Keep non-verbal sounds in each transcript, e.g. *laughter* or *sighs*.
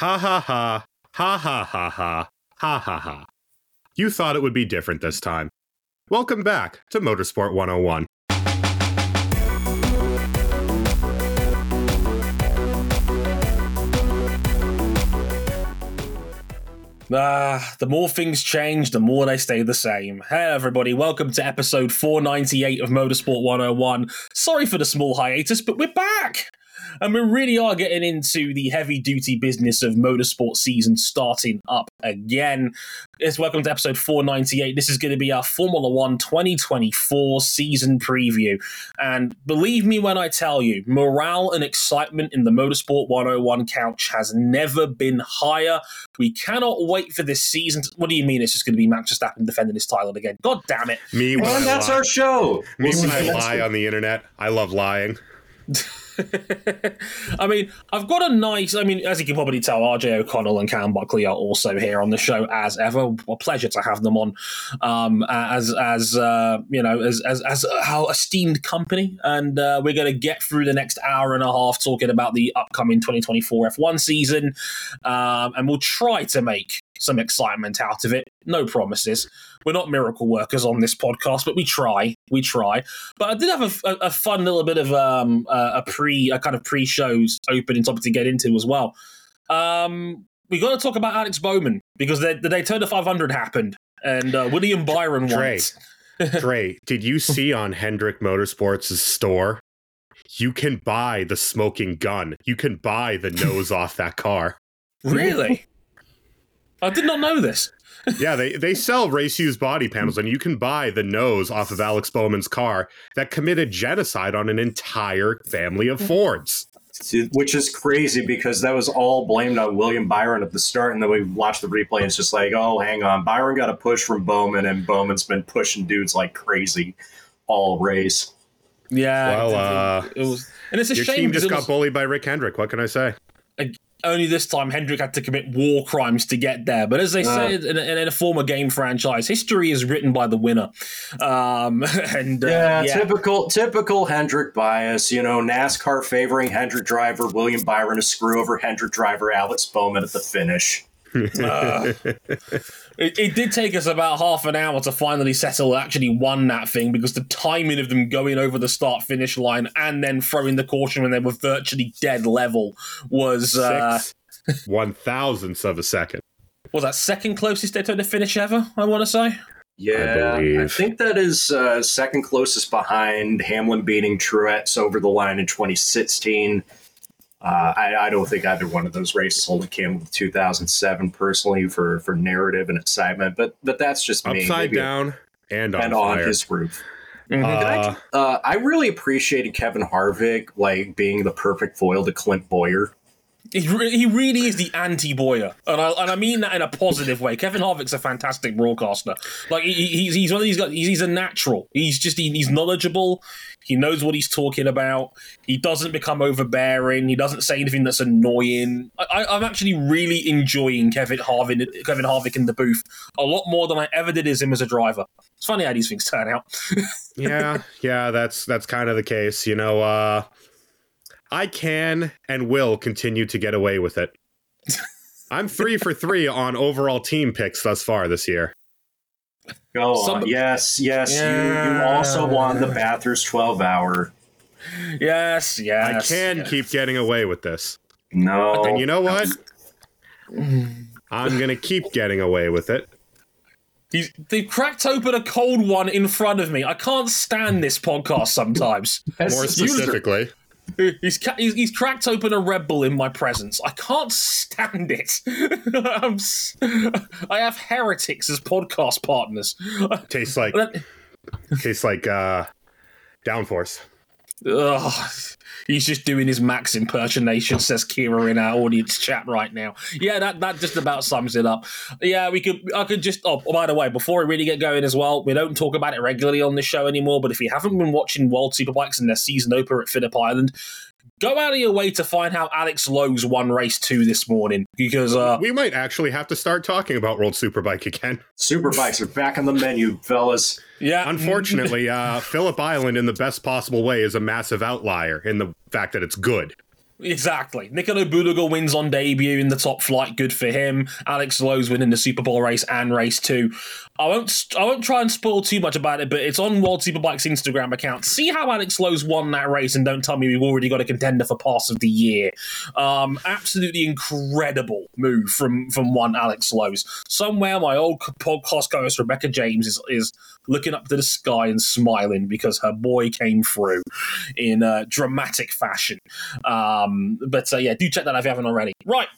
Ha ha ha. Ha ha ha ha. Ha ha ha. You thought it would be different this time. Welcome back to Motorsport 101. Ah, the more things change, the more they stay the same. Hey, everybody, welcome to episode 498 of Motorsport 101. Sorry for the small hiatus, but we're back! And we really are getting into the heavy duty business of motorsport season starting up again. Yes, welcome to episode 498. This is going to be our Formula One 2024 season preview. And believe me when I tell you, morale and excitement in the Motorsport 101 couch has never been higher. We cannot wait for this season. To, what do you mean it's just going to be Max Verstappen defending his title again? God damn it. Me when And I that's lie, our show. me We'll when I lie on the internet. I love lying. *laughs* *laughs* I mean, I've got a nice. I mean, as you can probably tell, RJ O'Connell and Cam Buckley are also here on the show as ever. A pleasure to have them on, um, as as uh, you know, as as as our esteemed company. And uh, we're going to get through the next hour and a half talking about the upcoming 2024 F1 season, um, and we'll try to make some excitement out of it. No promises. We're not miracle workers on this podcast, but we try. We try. But I did have a, a, fun little bit of um, a, a pre, a kind of pre-shows opening topic to get into as well. Um, we got to talk about Alex Bowman because the, the Daytona 500 happened, and uh, William Byron won. Dre. it. *laughs* Dre, did you see on Hendrick Motorsports' store? You can buy the smoking gun. You can buy the nose off that car. Really? I did not know this. Yeah, they, they sell race used body panels, and you can buy the nose off of Alex Bowman's car that committed genocide on an entire family of Fords. Which is crazy because that was all blamed on William Byron at the start, and then we watched the replay, and it's just like, oh, hang on, Byron got a push from Bowman, and Bowman's been pushing dudes like crazy all race. Yeah. Well, it- uh, it was, and it's a Your shame team just got was- bullied by Rick Hendrick. What can I say? Only this time Hendrick had to commit war crimes to get there. But as they Uh. said in, a, in a former game franchise, history is written by the winner. Um, *laughs* and uh, Yeah, yeah, typical typical Hendrick bias. You know, NASCAR favoring Hendrick driver William Byron to screw over Hendrick driver Alex Bowman at the finish. *laughs* Uh, it, it did take us about half an hour to finally settle actually won that thing because the timing of them going over the start finish line and then throwing the caution when they were virtually dead level was uh, Six *laughs* one thousandths of a second. was that second closest Daytona finish ever. I want to say. Yeah, I, believe. think that is uh, second closest behind Hamlin beating Truex over the line in 2016. Uh, I, I don't think either one of those races hold a candle to 2007 personally for, for narrative and excitement, but but that's just me. Upside Maybe- down and on and on fire. his roof. Mhm. Uh, Uh, I really appreciated Kevin Harvick like being the perfect foil to Clint Bowyer. He, re- he really is the anti-Bowyer, and I and I mean that in a positive way. Kevin Harvick's a fantastic broadcaster. Like he, he's he's one of these guys. He's, he's a natural. He's just he, he's knowledgeable. He knows what he's talking about. He doesn't become overbearing. He doesn't say anything that's annoying. I, I'm actually really enjoying Kevin Harvick Kevin Harvick in the booth a lot more than I ever did as him as a driver. It's funny how these things turn out. *laughs* yeah, yeah, that's that's kind of the case. You know, uh I can and will continue to get away with it. *laughs* I'm three for three on overall team picks thus far this year. Go on. Some- Yes, yes. You, you also won the Bathurst 12 hour. yes, yes. I can yes. keep getting away with this. No. And you know what? *sighs* I'm gonna keep getting away with it. He's, they've cracked open a cold one in front of me. I can't stand this podcast sometimes. More just- specifically, He's, ca- he's, he's cracked open a Red Bull in my presence. I can't stand it. *laughs* I'm s- I have heretics as podcast partners. tastes like *laughs* tastes like uh downforce. Ugh. He's just doing his Max impersonation, says Kira in our audience chat right now. Yeah, that, that just about sums it up. Yeah, we could I could just oh by the way, before we really get going as well, we don't talk about it regularly on the show anymore, but if you haven't been watching World Superbikes and their season opener at Phillip Island, go out of your way to find how Alex Lowes won race two this morning. Because uh We might actually have to start talking about World Superbike again. Superbikes are back on the menu, fellas. yeah Unfortunately, *laughs* uh, Phillip Island, in the best possible way, is a massive outlier in the fact that it's good. Exactly. Nicolo Bulega wins on debut in the top flight. Good for him. Alex Lowes winning the Superpole race and race two. I won't. I won't try and spoil too much about it, but it's on World Superbike's Instagram account. See how Alex Lowes won that race, and don't tell me we've already got a contender for pass of the year. Um, absolutely incredible move from from one Alex Lowes. Somewhere my old podcast co-host Rebecca James is is looking up to the sky and smiling because her boy came through in a dramatic fashion. Um, but uh, yeah, do check that out if you haven't already. Right.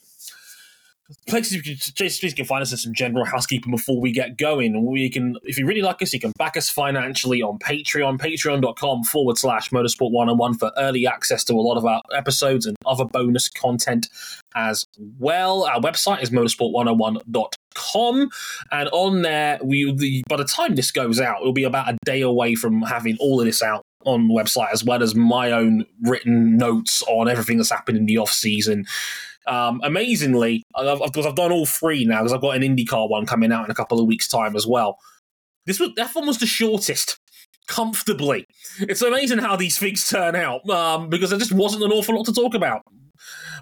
Places you can, places you can find us in some general housekeeping before we get going. We can, if you really like us, you can back us financially on Patreon, patreon.com forward slash motorsport 101 for early access to a lot of our episodes and other bonus content as well. Our website is motorsport101.com, and on there, we the, by the time this goes out, it'll be about a day away from having all of this out on the website, as well as my own written notes on everything that's happened in the off season. Um, amazingly, because I've, done all three now, because I've got an IndyCar one coming out in a couple of weeks' time as well. This was that one was the shortest comfortably. It's amazing how these things turn out um, because there just wasn't an awful lot to talk about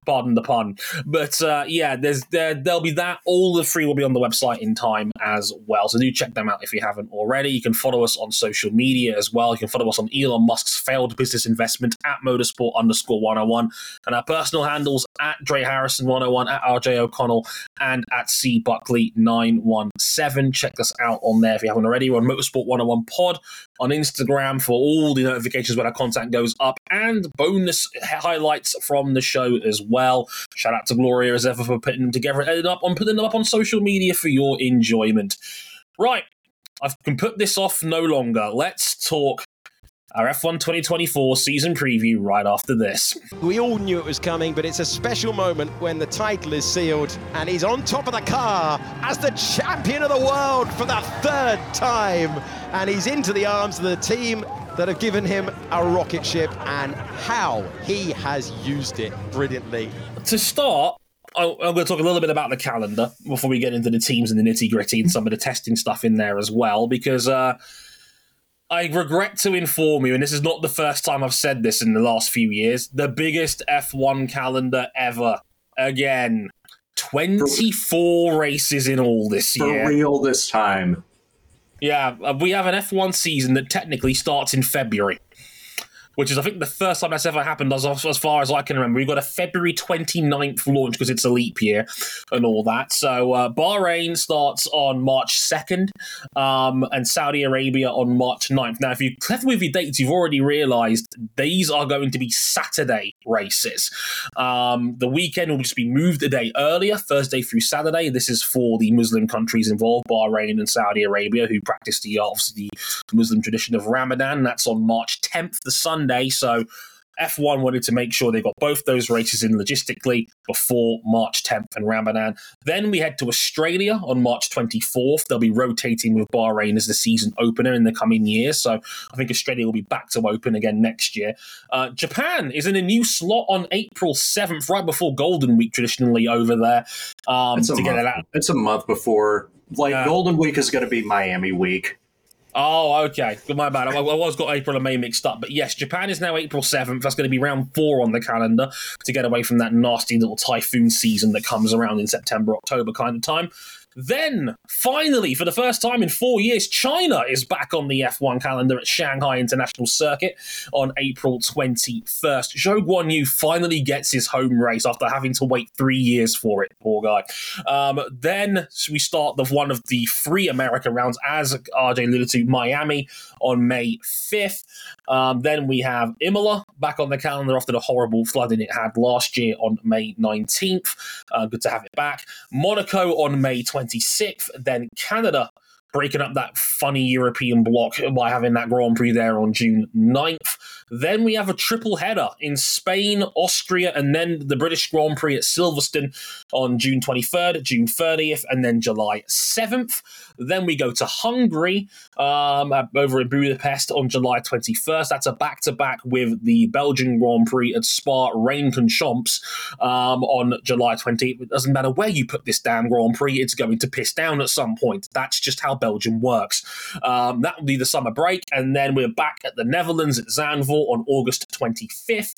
pardon the pun. But uh, yeah, there's there there'll be that. All the three will be on the website in time as well. So do check them out if you haven't already. You can follow us on social media as well. You can follow us on Elon Musk's failed business investment at motorsport underscore 101 and our personal handles at Dre Harrison 101, at RJ O'Connell, and at C Buckley 917. Check us out on there if you haven't already. We're on Motorsport 101 Pod on Instagram for all the notifications when our content goes up and bonus highlights from the show as well. Shout out to Gloria as ever for putting them together and up on putting them up on social media for your enjoyment. Right, I can put this off no longer. Let's talk our F1 2024 season preview right after this. We all knew it was coming, but it's a special moment when the title is sealed and he's on top of the car as the champion of the world for the third time. And he's into the arms of the team that have given him a rocket ship and how he has used it brilliantly. To start, I'm going to talk a little bit about the calendar before we get into the teams and the nitty gritty and some of the testing stuff in there as well, because. Uh, I regret to inform you, and this is not the first time I've said this in the last few years, the biggest F1 calendar ever. Again, 24 races in all this year. For real this time. Yeah, uh, we have an F1 season that technically starts in February which is, I think, the first time that's ever happened as, as far as I can remember. We've got a February 29th launch because it's a leap year and all that. So uh, Bahrain starts on March 2nd um, and Saudi Arabia on March 9th. Now, if you're clever with your dates, you've already realized these are going to be Saturday races. Um, the weekend will just be moved a day earlier, Thursday through Saturday. This is for the Muslim countries involved, Bahrain and Saudi Arabia, who practice the obviously the Muslim tradition of Ramadan. That's on March 10th, the Sunday So F1 wanted to make sure they got both those races in logistically before March 10th and Ramadan. Then we head to Australia on March 24th. They'll be rotating with Bahrain as the season opener in the coming year. So I think Australia will be back to open again next year. Uh, Japan is in a new slot on April 7th, right before Golden Week, traditionally over there. Um, it's, a month, it's a month before. Like, uh, Golden Week is going to be Miami week. Oh, okay. My bad. I, I, was got April and May mixed up, but yes, Japan is now April seventh. That's going to be round four on the calendar to get away from that nasty little typhoon season that comes around in September, October kind of time. Then, finally, for the first time in four years, China is back on the F1 calendar at Shanghai International Circuit on April 21st. Zhou Guanyu finally gets his home race after having to wait three years for it, poor guy. Um, then we start the one of the three America rounds, as RJ alluded to, Miami on May 5th. Um, then we have Imola back on the calendar after the horrible flooding it had last year on May 19th. Uh, good to have it back. Monaco on May 26th. Then Canada breaking up that funny European block by having that Grand Prix there on June 9th. Then we have a triple header in Spain, Austria, and then the British Grand Prix at Silverstone on June 23rd, June 30th, and then July 7th. Then we go to Hungary um, over in Budapest on July 21st. That's a back to back with the Belgian Grand Prix at Spa Rheinland-Champs um, on July 20th. It doesn't matter where you put this damn Grand Prix, it's going to piss down at some point. That's just how Belgium works. Um, that will be the summer break, and then we're back at the Netherlands at Zandvoort on August 25th.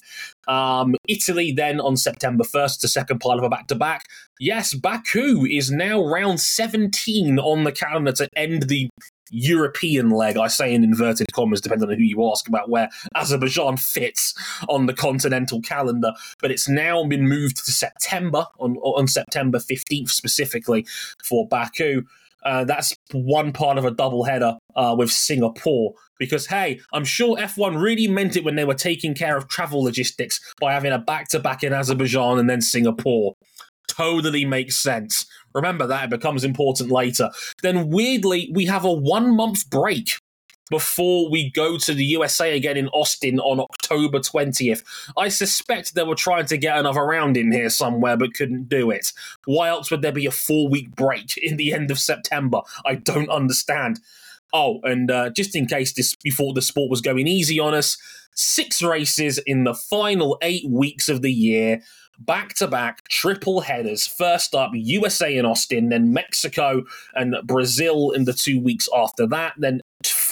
Um, Italy then on September 1st, the second part of a back to back. Yes, Baku is now round 17 on the calendar to end the European leg, I say in inverted commas, depending on who you ask about where Azerbaijan fits on the continental calendar. But it's now been moved to September, on, on September 15th specifically for Baku. Uh, that's one part of a double header uh, with Singapore. Because, hey, I'm sure F1 really meant it when they were taking care of travel logistics by having a back to back in Azerbaijan and then Singapore. Totally makes sense. Remember that, it becomes important later. Then, weirdly, we have a one month break before we go to the USA again in Austin on October 20th. I suspect they were trying to get another round in here somewhere but couldn't do it. Why else would there be a four week break *laughs* in the end of September? I don't understand. Oh, and uh, just in case this before the sport was going easy on us, six races in the final eight weeks of the year back to back triple headers. First up, USA in Austin, then Mexico and Brazil in the two weeks after that, then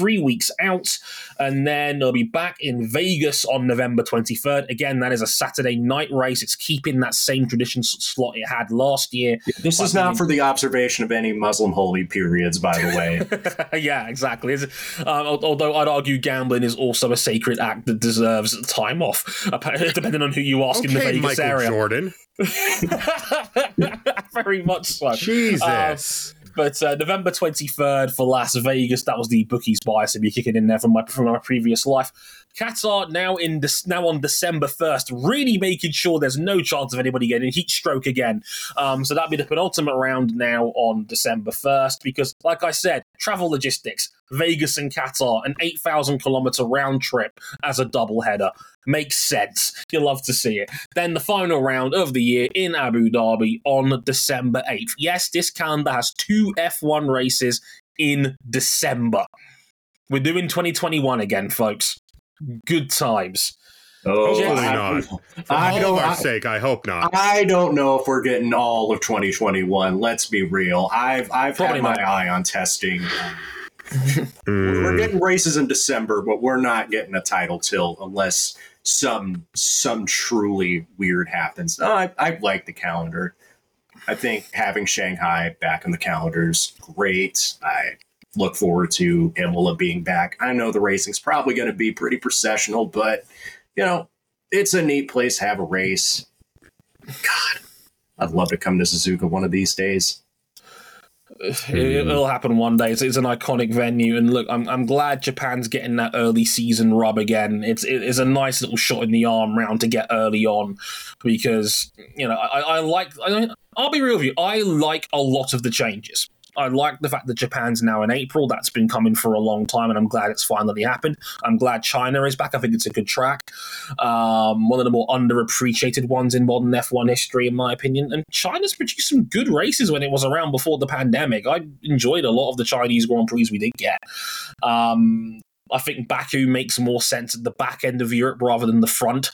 three weeks out, and then they'll be back in Vegas on November 23rd. Again, that is a Saturday night race. It's keeping that same tradition slot it had last year. This is not for the observation of any Muslim holy periods, by the way. *laughs* yeah, exactly. Um, although I'd argue gambling is also a sacred act that deserves time off, *laughs* depending on who you ask okay, in the Vegas Michael area. Jordan. *laughs* Very much so. Jesus. Um, but uh, November 23rd for Las Vegas, that was the bookies bias to be kicking in there from my, from my previous life. Qatar now in this now on December 1st, really making sure there's no chance of anybody getting heat stroke again. Um, so that'll be the penultimate round now on December 1st, because like I said, travel logistics, Vegas and Qatar, an 8,000 kilometer round trip as a double header. Makes sense. You'll love to see it. Then the final round of the year in Abu Dhabi on December 8th. Yes, this calendar has two F1 races in December. We're doing 2021 again, folks. Good times. Oh, Hopefully I, not. *laughs* For I all of our I, sake, I hope not. I don't know if we're getting all of 2021. Let's be real. I've I've Probably had my not. eye on testing. Mm. *laughs* We're getting races in December, but we're not getting a title till unless some some truly weird happens. No, I, I like the calendar. I think having Shanghai back on the calendar is great. I look forward to Imola being back. I know the racing's probably going to be pretty processional, but you know, it's a neat place to have a race. God, I'd love to come to Suzuka one of these days. It, will happen one day. It's, it's an iconic venue, and look, I'm, I'm glad Japan's getting that early season rub again. It's it is a nice little shot in the arm round to get early on, because you know I, I like. I, I'll be real with you. I like a lot of the changes. I like the fact that Japan's now in April. That's been coming for a long time, and I'm glad it's finally happened. I'm glad China is back. I think it's a good track. Um, one of the more underappreciated ones in modern F1 history, in my opinion. And China's produced some good races when it was around before the pandemic. I enjoyed a lot of the Chinese Grand Prix we did get. Um, I think Baku makes more sense at the back end of Europe rather than the front.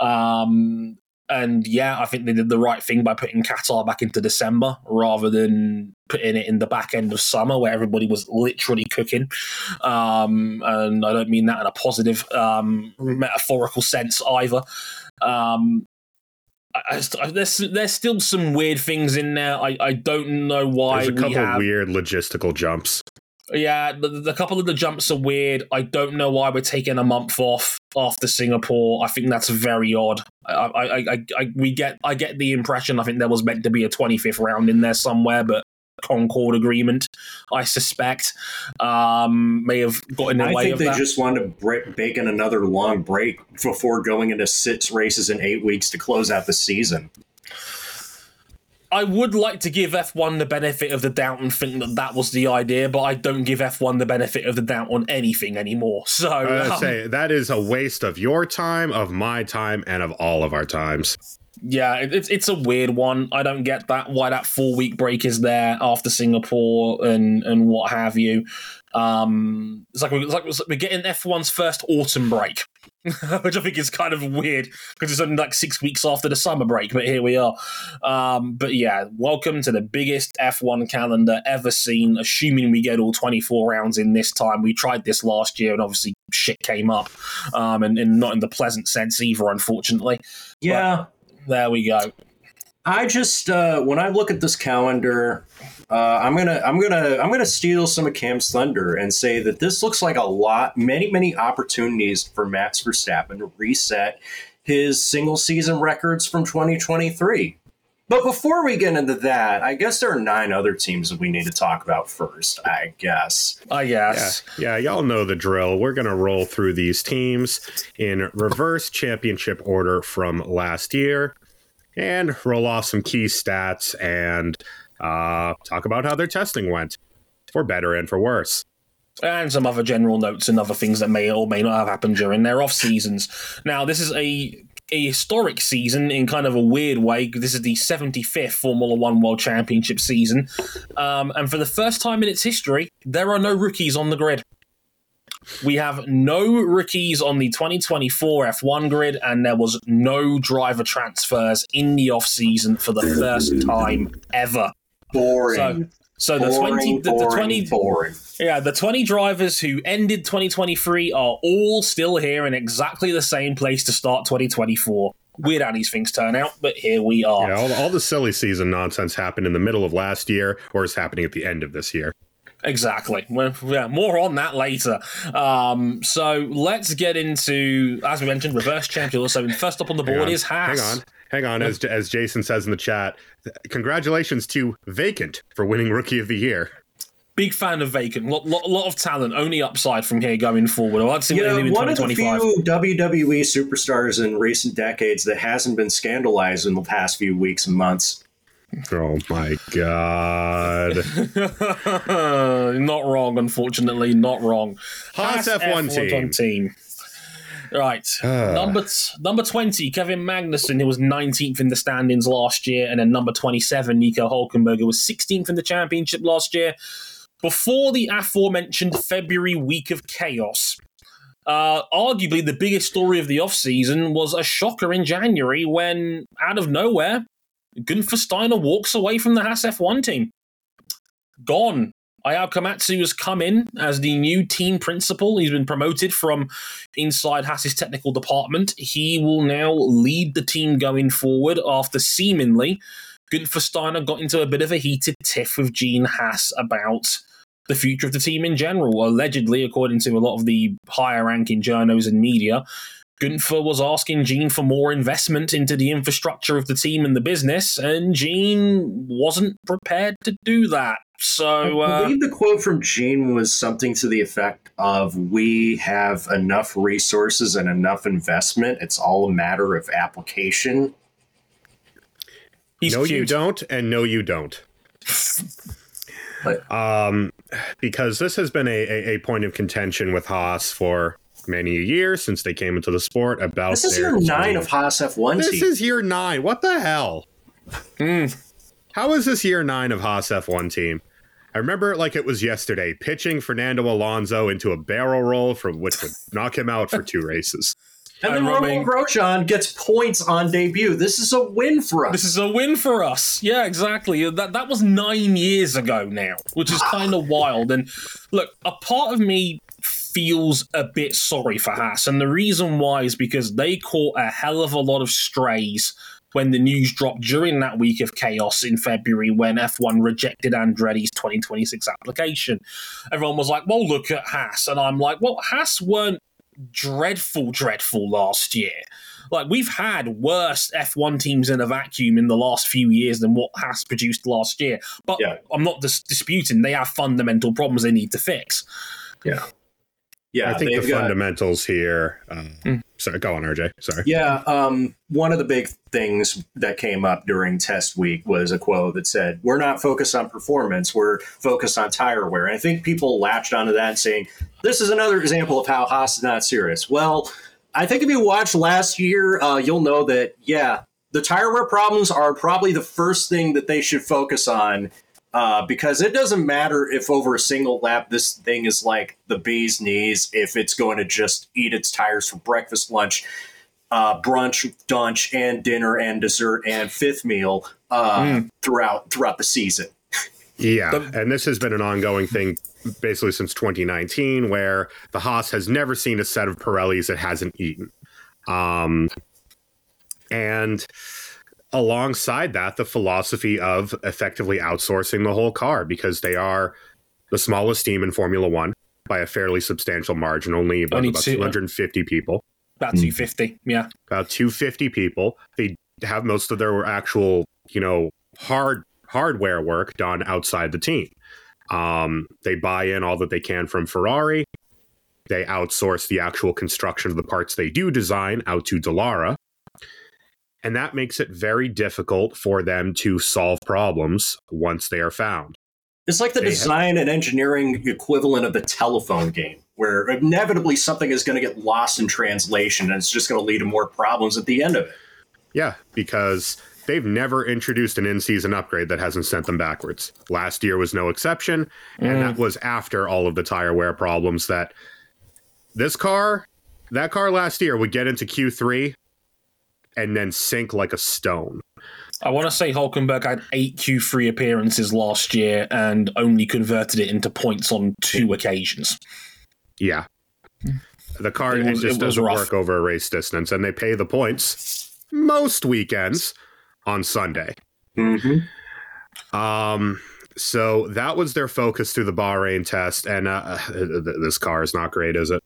Um, and yeah, I think they did the right thing by putting Qatar back into December rather than putting it in the back end of summer where everybody was literally cooking. Um, and I don't mean that in a positive, um, metaphorical sense either. Um, I, I, there's there's still some weird things in there. I, I don't know why There's a couple we have. weird logistical jumps. Yeah, the, the couple of the jumps are weird. I don't know why we're taking a month off after Singapore. I think that's very odd. I, I, I, I, we get, I get the impression. I think there was meant to be a 25th round in there somewhere, but Concord agreement, I suspect, um, may have got in the I way think of they that. just wanted to break, bake in another long break before going into six races in eight weeks to close out the season. I would like to give F1 the benefit of the doubt and think that that was the idea, but I don't give F1 the benefit of the doubt on anything anymore. *laughs* So I um, say that is a waste of your time, of my time, and of all of our times. Yeah, it, it's it's a weird one. I don't get that why that four week break is there after Singapore and and what have you. Um, it's like, we're, it's like we're getting F1's first autumn break, *laughs* which I think is kind of weird because it's only like six weeks after the summer break, but here we are. Um, but yeah, welcome to the biggest F1 calendar ever seen, assuming we get all 24 rounds in this time. We tried this last year and obviously shit came up, um, and, and not in the pleasant sense either, unfortunately. Yeah. But there we go. I just uh, when I look at this calendar, uh, I'm gonna I'm gonna I'm gonna steal some of Cam's thunder and say that this looks like a lot, many many opportunities for Max Verstappen to reset his single season records from 2023. But before we get into that, I guess there are nine other teams that we need to talk about first. I guess. I guess. Yeah, yeah, y'all know the drill. We're gonna roll through these teams in reverse championship order from last year, and roll off some key stats and uh, talk about how their testing went, for better and for worse. And some other general notes and other things that may or may not have happened during their off seasons. Now, this is a a historic season in kind of a weird way. This is the 75th Formula One World Championship season. Um, and for the first time in its history, there are no rookies on the grid. We have no rookies on the 2024 F1 grid, and there was no driver transfers in the off season for the first time ever. Boring. So, so the boring, 20 the, the 20 boring. yeah, the 20 drivers who ended 2023 are all still here in exactly the same place to start 2024. Weird how these things turn out, but here we are. Yeah, all, all the silly season nonsense happened in the middle of last year, or is happening at the end of this year. Exactly. Well, yeah, more on that later. Um, so let's get into, as we mentioned, reverse champion. So first up on the Hang board on, is Haas. Hang on, hang on. As as Jason says in the chat, congratulations to Vacant for winning Rookie of the Year. Big fan of Vacant. Lot, lot, lot of talent. Only upside from here going forward. I'd see You what they know, one of the few WWE superstars in recent decades that hasn't been scandalized in the past few weeks and months. Oh my god! *laughs* not wrong, unfortunately. Not wrong. Haas F1 team. team. Right. Ah. number t- number 20, Kevin Magnussen, who was 19th in the standings last year. And then number 27, Nico Hulkenberg, who was 16th in the championship last year. Before the aforementioned February week of chaos, uh, arguably the biggest story of the offseason was a shocker in January when, out of nowhere, Gunther Steiner walks away from the Haas F1 team. Gone. Ayao Komatsu has come in as the new team principal. He's been promoted from inside Haas's technical department. He will now lead the team going forward after seemingly Gunther Steiner got into a bit of a heated tiff with Gene Haas about the future of the team in general. Allegedly, according to a lot of the higher ranking journos and media, Gunther was asking Gene for more investment into the infrastructure of the team and the business, and Gene wasn't prepared to do that. So, I uh, believe the quote from Gene was something to the effect of We have enough resources and enough investment. It's all a matter of application. he's no, you don't, and no, you don't. But- um, because this has been a, a, a point of contention with Haas for many years since they came into the sport. About This is their year nine team. of Haas F1 team. This team. is year nine. What the hell? Hmm. How is this year nine of Haas F1 team? I remember it like it was yesterday, pitching Fernando Alonso into a barrel roll from which would *laughs* knock him out for two races. and then Romain Grosjean gets points on debut. This is a win for us. This is a win for us. Yeah, exactly. That that was nine years ago now, which is kind of wild. And look, a part of me feels a bit sorry for Haas, and the reason why is because they caught a hell of a lot of strays when the news dropped during that week of chaos in February when F1 rejected Andretti's 2026 application. Everyone was like, well, look at Haas. And I'm like, well, Haas weren't dreadful, dreadful last year. Like, we've had worse F1 teams in a vacuum in the last few years than what Haas produced last year. But Yeah. I'm not dis- disputing they have fundamental problems they need to fix. yeah. Yeah, I think the they've got- fundamentals here. Um, Hmm. Sorry, go on, RJ. Sorry. Yeah, um, one of the big things that came up during test week was a quote that said, "We're not focused on performance; we're focused on tire wear." And I think people latched onto that, saying, "This is another example of how Haas is not serious." Well, I think if you watched last year, uh, you'll know that yeah, the tire wear problems are probably the first thing that they should focus on uh, because it doesn't matter if over a single lap this thing is like the bee's knees, if it's going to just eat its tires for breakfast, lunch, uh, brunch, lunch, and dinner, and dessert, and fifth meal uh, mm. throughout throughout the season. Yeah, and this has been an ongoing thing basically since 2019, where the Haas has never seen a set of Pirellis it hasn't eaten. Um, and alongside that, the philosophy of effectively outsourcing the whole car because they are the smallest team in Formula One by a fairly substantial margin, only about, about 250 people. About 250, yeah. About 250 people. They have most of their actual, you know, hard hardware work done outside the team. Um, they buy in all that they can from Ferrari. They outsource the actual construction of the parts they do design out to Dallara. And that makes it very difficult for them to solve problems once they are found. It's like the they design have- and engineering equivalent of the telephone game, where inevitably something is going to get lost in translation and it's just going to lead to more problems at the end of it. Yeah, because they've never introduced an in-season upgrade that hasn't sent them backwards. Last year was no exception, and mm. that was after all of the tire wear problems that this car, that car last year would get into Q3 and then sink like a stone. I want to say Hulkenberg had eight Q3 appearances last year and only converted it into points on two occasions. Yeah. The car it, was, just it doesn't work over a race distance, and they pay the points most weekends on Sunday. Mm-hmm. Um, so that was their focus through the Bahrain test, and uh, *sighs* this car is not great, is it?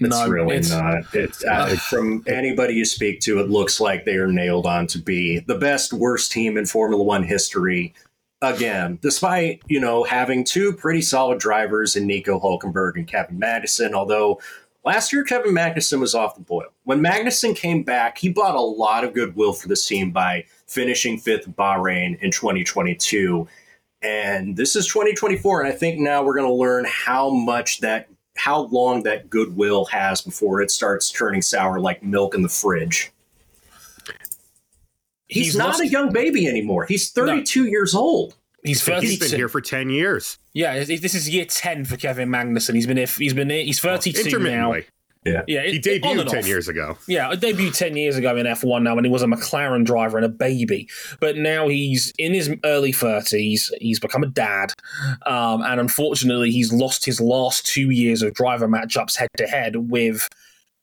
It's no, really it's, not. It's uh, from anybody you speak to, it looks like they are nailed on to be the best, worst team in Formula One history. Again, despite you know having two pretty solid drivers in Nico Hulkenberg and Kevin Magnussen, although Last year, Kevin Magnussen was off the boil. When Magnussen came back, he brought a lot of goodwill for this team by finishing fifth Bahrain in 2022. And this is 2024. And I think now we're going to learn how much that, how long that goodwill has before it starts turning sour like milk in the fridge. He's, He's not lost- a young baby anymore. He's 32 no. years old. He's, he's been here for ten years. Yeah, this is year ten for Kevin Magnussen. He's been here. He's been here, he's thirty two now. Yeah, yeah. He debuted ten years ago. Yeah, I debuted ten years ago in F one now, when he was a McLaren driver and a baby. But now he's in his early thirties. He's become a dad, um, and unfortunately, he's lost his last two years of driver matchups head to head with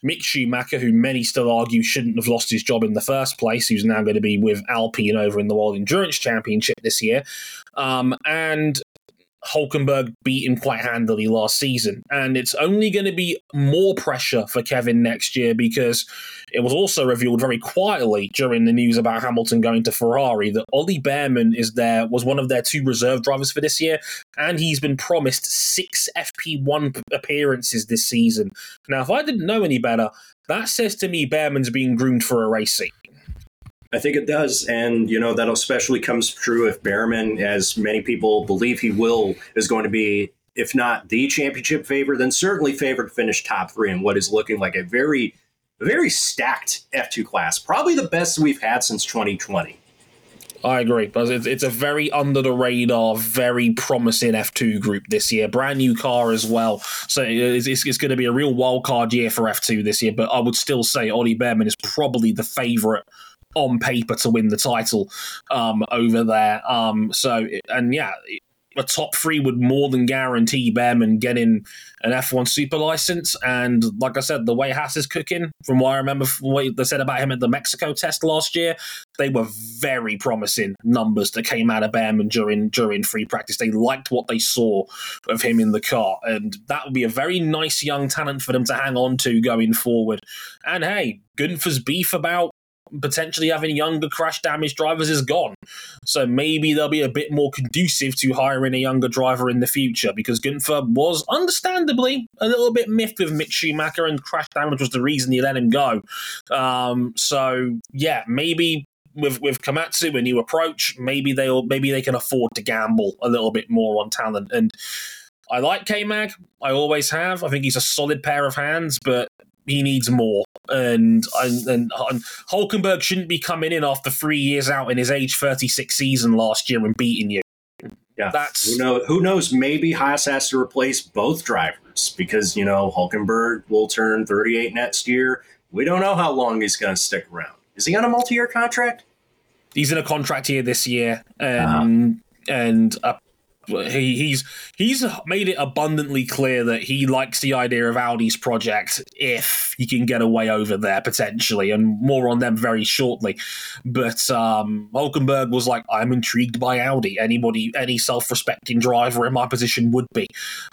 Mick Schumacher, who many still argue shouldn't have lost his job in the first place, who's now going to be with Alpine over in the World Endurance Championship this year, um, and Hulkenberg beat him quite handily last season. And it's only going to be more pressure for Kevin next year because it was also revealed very quietly during the news about Hamilton going to Ferrari that Ollie Bearman is there, was one of their two reserve drivers for this year, and he's been promised six FP1 appearances this season. Now, if I didn't know any better, that says to me Bearman's being groomed for a race seat. I think it does. And, you know, that especially comes true if Bearman, as many people believe he will, is going to be, if not the championship favorite, then certainly favored to finish top three in what is looking like a very, very stacked F2 class. Probably the best we've had since 2020. I agree. But it's, a very under the radar, very promising F2 group this year. Brand new car as well. So it's, it's, going to be a real wild card year for F2 this year. But I would still say Ollie Bearman is probably the favorite on paper to win the title um, over there. Um, so, and yeah, a top three would more than guarantee Bearman getting an F1 super license. And like I said, the way Haas is cooking, from what I remember from what they said about him at the Mexico test last year, they were very promising numbers that came out of Bearman during during free practice. They liked what they saw of him in the car, and that would be a very nice young talent for them to hang on to going forward. And hey, Gunther's beef about potentially having younger crash damage drivers is gone. So maybe they'll be a bit more conducive to hiring a younger driver in the future because Gunther was understandably a little bit miffed with Mick Schumacher and crash damage was the reason he let him go. Um, so yeah, maybe with with Komatsu a new approach, maybe they'll maybe they can afford to gamble a little bit more on talent. And I like K Mag, I always have. I think he's a solid pair of hands, but he needs more. And, and and and Hulkenberg shouldn't be coming in after three years out in his age 36 season last year and beating you. Yeah, That's- who knows. Who knows? Maybe Haas has to replace both drivers because you know Hulkenberg will turn 38 next year. We don't know how long he's going to stick around. Is he on a multi-year contract? He's in a contract here this year, and and uh, he, he's he's made it abundantly clear that he likes the idea of Audi's project if he can get away over there potentially, and more on them very shortly. But um, Hulkenberg was like, "I'm intrigued by Audi. Anybody, any self-respecting driver in my position would be."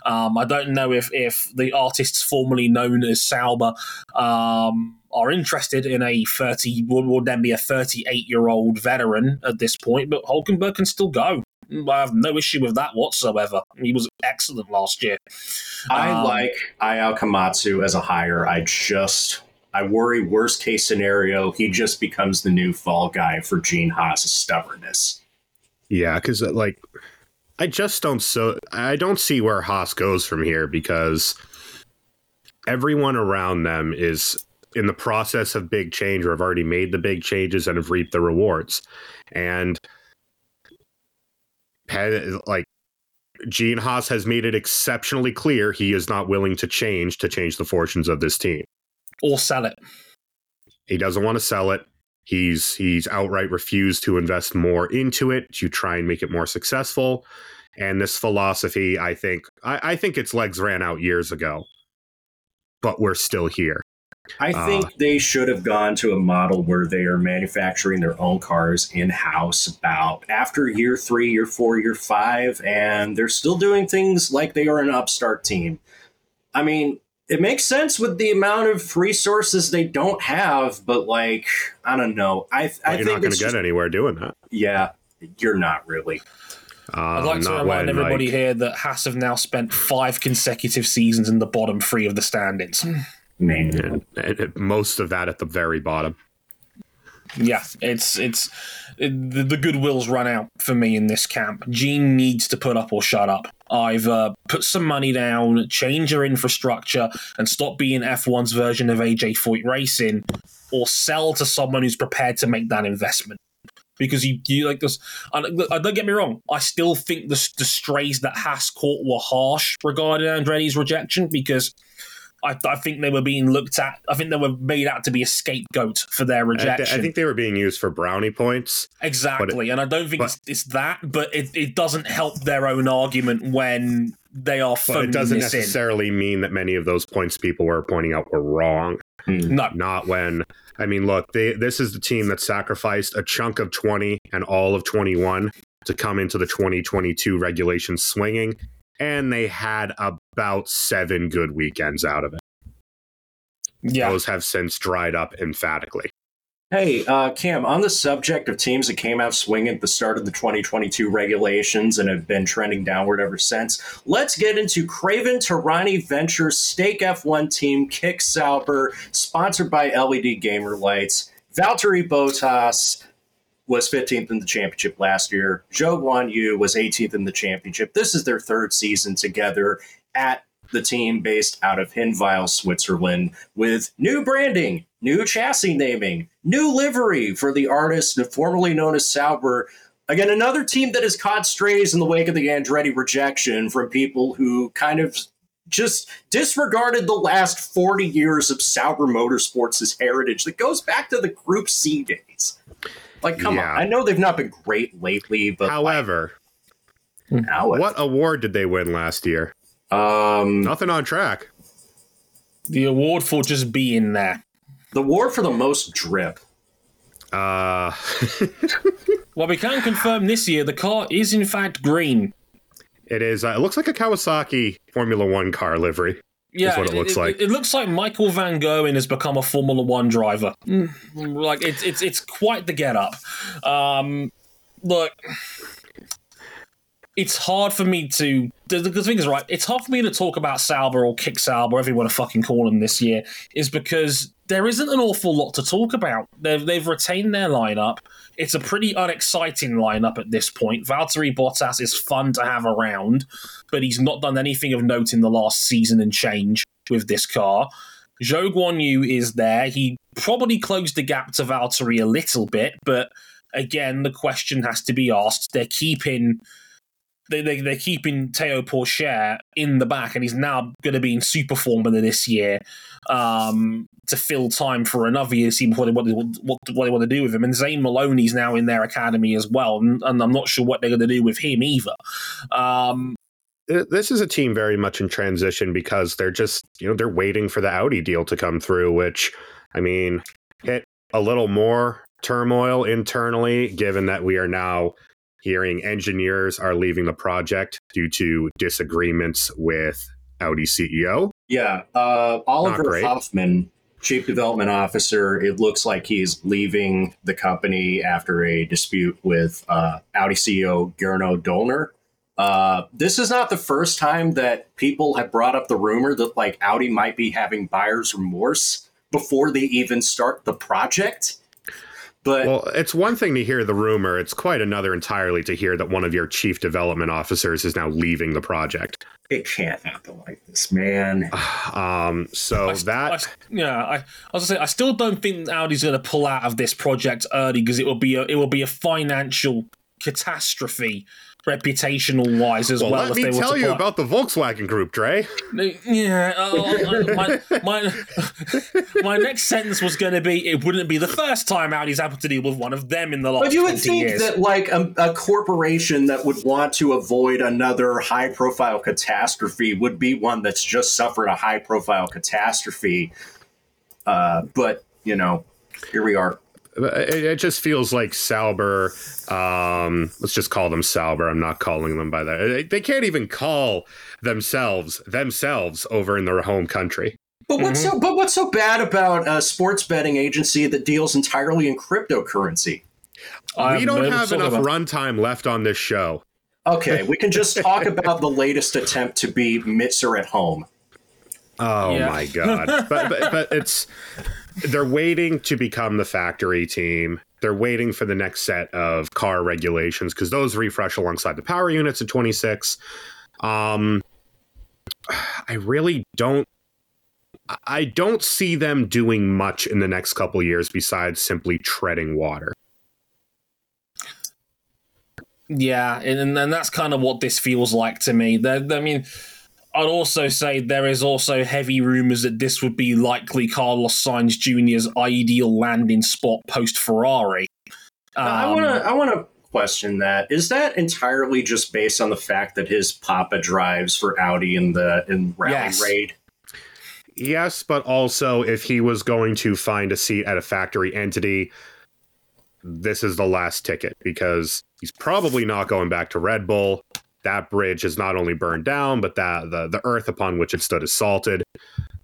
Um, I don't know if if the artists formerly known as Sauber. Um, are interested in a 30 would, then be a 38 year old veteran at this point, but Hulkenberg can still go. I have no issue with that whatsoever. He was excellent last year. I Um, like Ayao Komatsu as a hire. I just I worry worst case scenario he just becomes the new fall guy for Gene Haas's stubbornness. Yeah, because like I just don't so I don't see where Haas goes from here because everyone around them is in the process of big change or have already made the big changes and have reaped the rewards. And Pe- like Gene Haas has made it exceptionally clear he is not willing to change to change the fortunes of this team. Or sell it. He doesn't want to sell it. He's he's outright refused to invest more into it to try and make it more successful. And this philosophy, I think, I, I think its legs ran out years ago, but we're still here. I Uh, think they should have gone to a model where they are manufacturing their own cars in house about after year three, year four, year five, and they're still doing things like they are an upstart team. I mean, it makes sense with the amount of resources they don't have, but like, I don't know. I, I you're think not going it's to get anywhere doing that. Yeah, you're not really. Um, I'd like to not remind when, everybody like- here that Haas have now spent five consecutive seasons in the bottom three of the standings. *sighs* *laughs* Man. and- and most of that at the very bottom. Yeah, it's it's it, the, the goodwill's run out for me in this camp. Gene needs to put up or shut up. Either put some money down, change your infrastructure, and stop being F1's version of AJ Foyt Racing, or sell to someone who's prepared to make that investment. Because you, you like this. And uh, don't get me wrong. I still think the, the strays that Haas caught were harsh regarding Andretti's rejection because I, I think they were being looked at. I think they were made out to be a scapegoat for their I, rejection. th- I think they were being used for brownie points. Exactly, and I don't think but- it's, it's that, but it, it doesn't help their own argument when they are But it doesn't this in. necessarily mean that many of those points people were pointing out were wrong. Hmm. No, Not when I mean, look, they, this is the team that sacrificed a chunk of 20 and all of 21 to come into the 2022 regulation swinging, and they had about seven good weekends out of it. yeah, Those have since dried up emphatically. Hey, uh, Cam, on the subject of teams that came out swinging at the start of the 2022 regulations and have been trending downward ever since, let's get into Craven Tarani Ventures Stake F1 team Kick Sauber, sponsored by LED Gamer Lights. Valtteri Bottas was 15th in the championship last year. Zhou Guan Yu was 18th in the championship. This is their third season together at the team based out of Hinwil, Switzerland, with new branding, new chassis naming, new livery for the artist formerly known as Sauber. Again, another team that has caught strays in the wake of the Andretti rejection from people who kind of just disregarded the last 40 years of Sauber Motorsports' heritage that goes back to the Group C days. Like, come Yeah. on. I know they've not been great lately, but However, like, what? what award did they win last year? Um, Nothing on track. the award for just being there. the award for the most drip. Uh, *laughs* Well, we can confirm this year the car is in fact green. it is. Uh, it looks like a Kawasaki Formula One car livery. Yeah, what it looks like. It, looks like Michael Van Gogh has become a Formula One driver. Mm, Like it's it's it's quite the get up. Um, look, it's hard for me to. The, the thing is, right? It's hard for me to talk about Sauber or Kick Sauber, whatever you want to fucking call them this year, is because there isn't an awful lot to talk about. They've they've retained their lineup. It's a pretty unexciting lineup at this point. Valtteri Bottas is fun to have around, but he's not done anything of note in the last season and change with this car. Zhou Guan Yu is there. He probably closed the gap to Valtteri a little bit, but again, the question has to be asked. They're keeping they, they, they're keeping Theo Pourchaire in the back, and he's now going to be in super form this year um, to fill time for another year, see what they, what, they, what, what they want to do with him. And Zane Maloney's now in their academy as well, and, and I'm not sure what they're going to do with him either. Um, this is a team very much in transition because they're just, you know, they're waiting for the Audi deal to come through, which, I mean, hit a little more turmoil internally, given that we are now hearing engineers are leaving the project due to disagreements with Audi CEO. Yeah, uh, Oliver Hoffmann, chief development officer, it looks like he's leaving the company after a dispute with uh, Audi CEO Gernot Döllner. Uh, this is not the first time that people have brought up the rumor that like Audi might be having buyer's remorse before they even start the project. But well, it's one thing to hear the rumor; it's quite another entirely to hear that one of your chief development officers is now leaving the project. It can't happen like this, man. *sighs* um, so I, that I, yeah, I, I was gonna say I still don't think Audi's going to pull out of this project early because it will be a, it will be a financial catastrophe reputational wise as well. well let me tell you about the Volkswagen Group, Dre. Yeah, uh, my, my, *laughs* my, next sentence was going to be: it wouldn't be the first time Audi's happened to deal with one of them in the last. But you would think years. that, like a, a corporation that would want to avoid another high-profile catastrophe would be one that's just suffered a high-profile catastrophe. Uh, but you know, here we are. It, it, just feels like Sauber. Um, let's just call them Sauber. I'm not calling them by that. They can't even call themselves themselves over in their home country. But what's mm-hmm. so? But what's so bad about a sports betting agency that deals entirely in cryptocurrency? we don't have enough runtime left on this show. Okay, we can just *laughs* talk about the latest attempt to be Mitzer at home. Oh yeah. my god! but, but but it's they're waiting to become the factory team. They're waiting for the next set of car regulations because those refresh alongside the power units at 26. Um, I really don't. I don't see them doing much in the next couple years besides simply treading water. Yeah, and and that's kind of what this feels like to me. They're, I mean, I'd also say there is also heavy rumors that this would be likely Carlos Sainz Jr.'s ideal landing spot post Ferrari. Um, I want to I want to question that. Is that entirely just based on the fact that his papa drives for Audi in the in Rally yes. Raid? Yes, but also if he was going to find a seat at a factory entity, this is the last ticket because he's probably not going back to Red Bull that bridge is not only burned down, but that the, the earth upon which it stood is salted.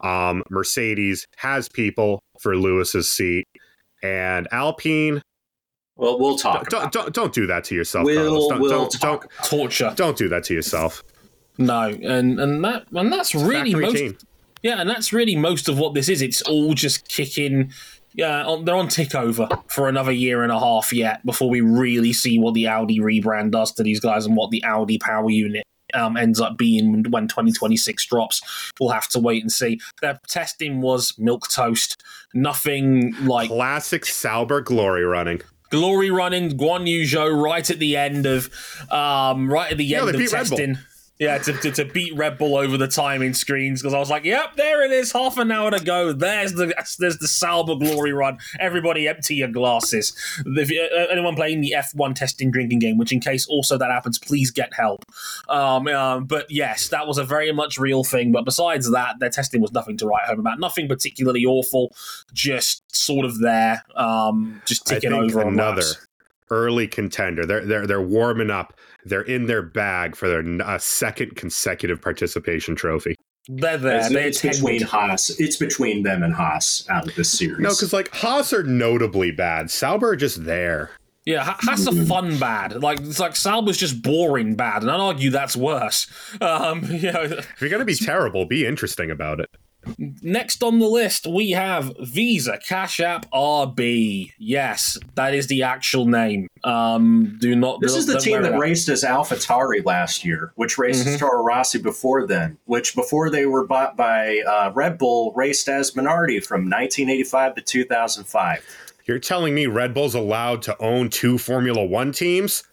Um, Mercedes has people for Lewis's seat, and Alpine. Well, we'll talk. Don't don't, don't, do that to yourself. We'll, don't, we'll don't, talk. don't torture. Don't do that to yourself. No, and and that and that's really Factory most. Team. Yeah, and that's really most of what this is. It's all just kicking yeah, they're on tick over for another year and a half yet before we really see what the Audi rebrand does to these guys and what the Audi power unit um, ends up being when 2026 drops. We'll have to wait and see. Their testing was milk toast, nothing like classic Sauber glory running. Glory running Guan Yu Zhou right at the end of um, right at the end of testing. Yeah, to, to, to, beat Red Bull over the timing screens because I was like, "Yep, there it is, half an hour to go. There's the there's the Sauber glory run. Everybody, empty your glasses. If uh, anyone playing the F1 testing drinking game, which in case also that happens, please get help. Um, um, but yes, that was a very much real thing. But besides that, their testing was nothing to write home about. Nothing particularly awful, just sort of there, um, just ticking over another early contender. They're they're they're warming up they're in their bag for their uh, second consecutive participation trophy. They're there. They it's between Haas. It's between them and Haas out of this series. No, because like Haas are notably bad. Sauber are just there. Yeah, Haas are fun bad. Like it's like Sauber's just boring bad, and I'd argue that's worse. Um, *laughs* you know, if you're gonna be terrible, be interesting about it. Next on the list, we have Visa Cash App RB. Yes, that is the actual name. Um, do not. This don't- is the team that about- raced as AlphaTauri last year, which raced as Toro Rosso before then, which before they were bought by uh, Red Bull, raced as Minardi from 1985 to 2005. You're telling me Red Bull's allowed to own two Formula One teams?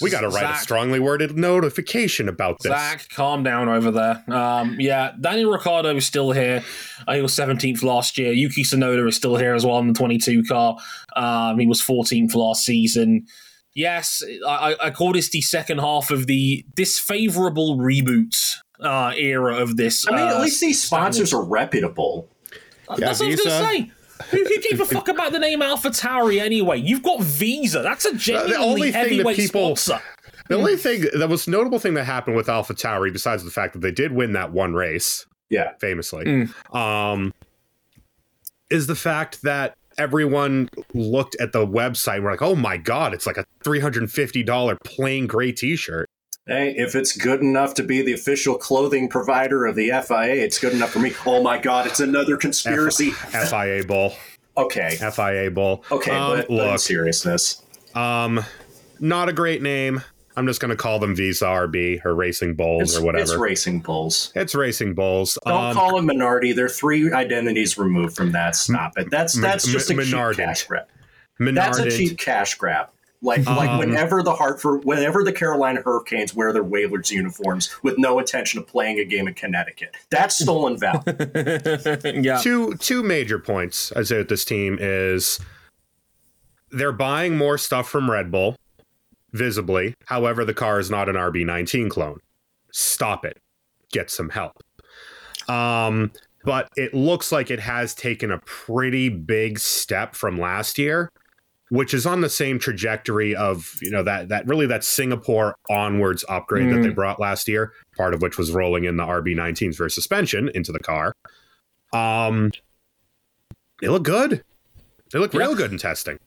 We got to write a strongly worded notification about this. Zach, calm down over there. Um, yeah, Daniel Ricciardo is still here. Uh, he was 17th last year. Yuki Tsunoda is still here as well in the 22 car. Um, he was 14th last season. Yes, I, I- I call this the second half of the disfavorable reboot uh, era of this. I mean, at uh, least these sponsors are reputable. Yeah, That's what I was Visa. going to say. Who, who gave a fuck about the name Alpha Tauri anyway? You've got Visa. That's a genuinely only thing that heavyweight people- sponsor. The only thing, the most notable thing that happened with Alpha Tauri, besides the fact that they did win that one race, Yeah. famously, Mm. um, is the fact that everyone looked at the website and were like, oh my God, it's like a $350 plain gray t shirt. Hey, if it's good enough to be the official clothing provider of the FIA, it's good enough for me. Oh my God, it's another conspiracy. FIA Bull. Okay. FIA Bull. Okay, Um, but, but in look, seriousness. um, not a great name. I'm just going to call them Visa RB or Racing Bulls It's, or whatever. it's Racing Bulls. It's Racing Bulls. Don't Um, call them Minardi. They're three identities removed from that. Stop it. That's M- that's just a M- cheap cash grab. That's a cheap cash grab. Like like Um, whenever the Hartford, whenever the Carolina Hurricanes wear their Whalers uniforms with no intention of playing a game in Connecticut, that's stolen value. *laughs* yeah. two two major points I say with this team is they're buying more stuff from Red Bull visibly. However, the car is not an RB19 clone. Stop it. Get some help. Um, but it looks like it has taken a pretty big step from last year, which is on the same trajectory of you know that that really that Singapore onwards upgrade that they brought last year. Part of which was rolling in the RB19s for suspension into the car. Um, they look good. They look real good in testing.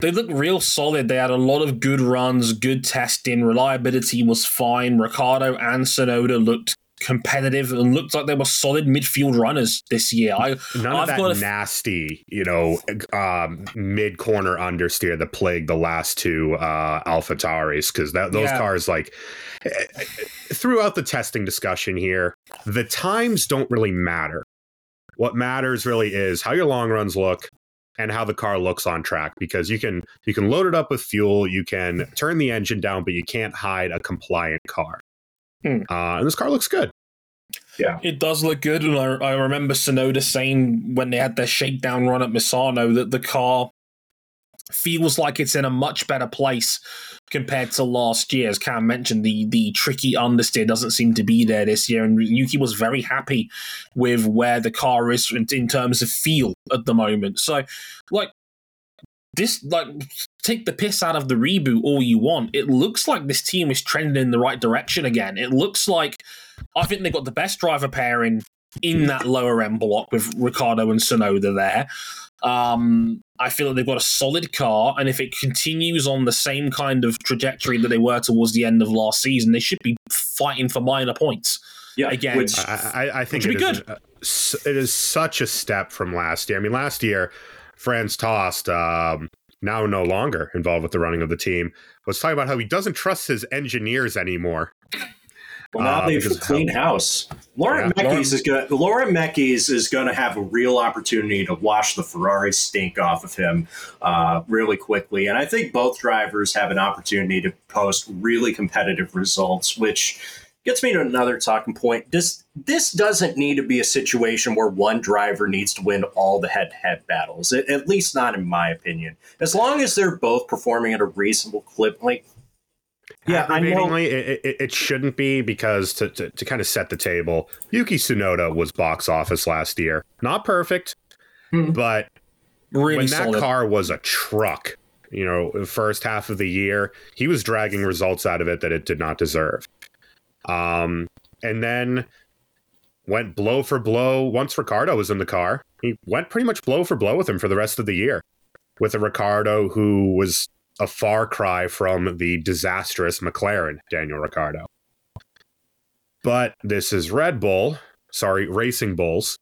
They look real solid. They had a lot of good runs, good testing. Reliability was fine. Ricciardo and Tsunoda looked competitive and looked like they were solid midfield runners this year. I, None I've of that got a nasty, you know, um, mid corner understeer that plagued the last two uh, Alpha Tauris because those Yeah. cars, like, throughout the testing discussion here, the times don't really matter. What matters really is how your long runs look and how the car looks on track because you can you can load it up with fuel, you can turn the engine down, but you can't hide a compliant car. Hmm. Uh, and this car looks good. It does look good, and I, I remember Tsunoda saying when they had their shakedown run at Misano that the car feels like it's in a much better place compared to last year. As Cam mentioned, the the tricky understeer doesn't seem to be there this year, and Yuki was very happy with where the car is in, in terms of feel at the moment. So, like this, like take the piss out of the reboot all you want. It looks like this team is trending in the right direction again. It looks like I think they've got the best driver pairing in that lower end block with Ricciardo and Tsunoda there. Um, I feel like they've got a solid car, and if it continues on the same kind of trajectory that they were towards the end of last season, they should be fighting for minor points. Yeah, Again, which I, I, I think Which it would is, be uh, it is such a step from last year. I mean, last year, Franz Tost, um, now no longer involved with the running of the team, was talking about how he doesn't trust his engineers anymore. Well, now Uh, they've because of clean house. Lauren Yeah. Meckies is going. Laurent Mekies is going to have a real opportunity to wash the Ferrari stink off of him uh, really quickly, and I think both drivers have an opportunity to post really competitive results, which gets me to another talking point. This this doesn't need to be a situation where one driver needs to win all the head-to-head battles. At, at least not in my opinion. As long as they're both performing at a reasonable clip, like. Yeah, I know. Aggravatingly, it, it, it shouldn't be because to, to, to kind of set the table, Yuki Tsunoda was box office last year. Not perfect, Hmm. but Really when that car was a truck, you know, first half of the year, he was dragging results out of it that it did not deserve. Um, and then went blow for blow. Once Ricciardo was in the car, he went pretty much blow for blow with him for the rest of the year. With a Ricciardo who was a far cry from the disastrous McLaren, Daniel Ricciardo. But this is Red Bull, sorry, Racing Bulls.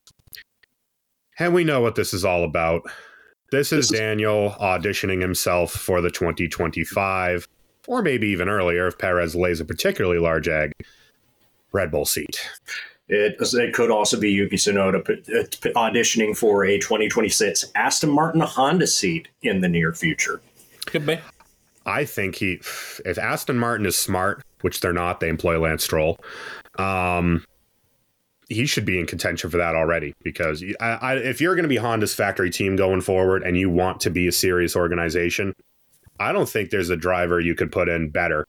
And we know what this is all about. This is Daniel auditioning himself for the 2025, or maybe even earlier if Perez lays a particularly large egg, Red Bull seat. It, it could also be Yuki Tsunoda uh, auditioning for a 2026 Aston Martin Honda seat in the near future. Could be. I think he, if Aston Martin is smart, which they're not, they employ Lance Stroll. Um, he should be in contention for that already because I, I, if you're going to be Honda's factory team going forward and you want to be a serious organization, I don't think there's a driver you could put in better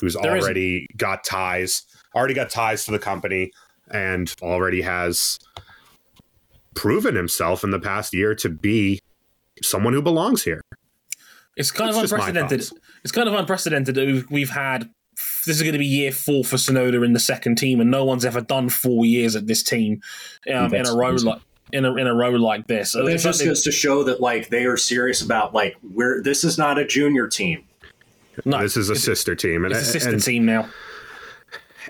who's There isn't. already got ties, already got ties to the company, and already has proven himself in the past year to be someone who belongs here. It's kind It's of unprecedented. It's kind of unprecedented that we've, we've had. This is going to be year four for Tsunoda in the second team, and no one's ever done four years at this team um, in a row crazy. like in a in a row like this. But it just like goes to show that like they are serious about like we're this is not a junior team. no, this is a it's, sister team, and, it's a sister and, team now.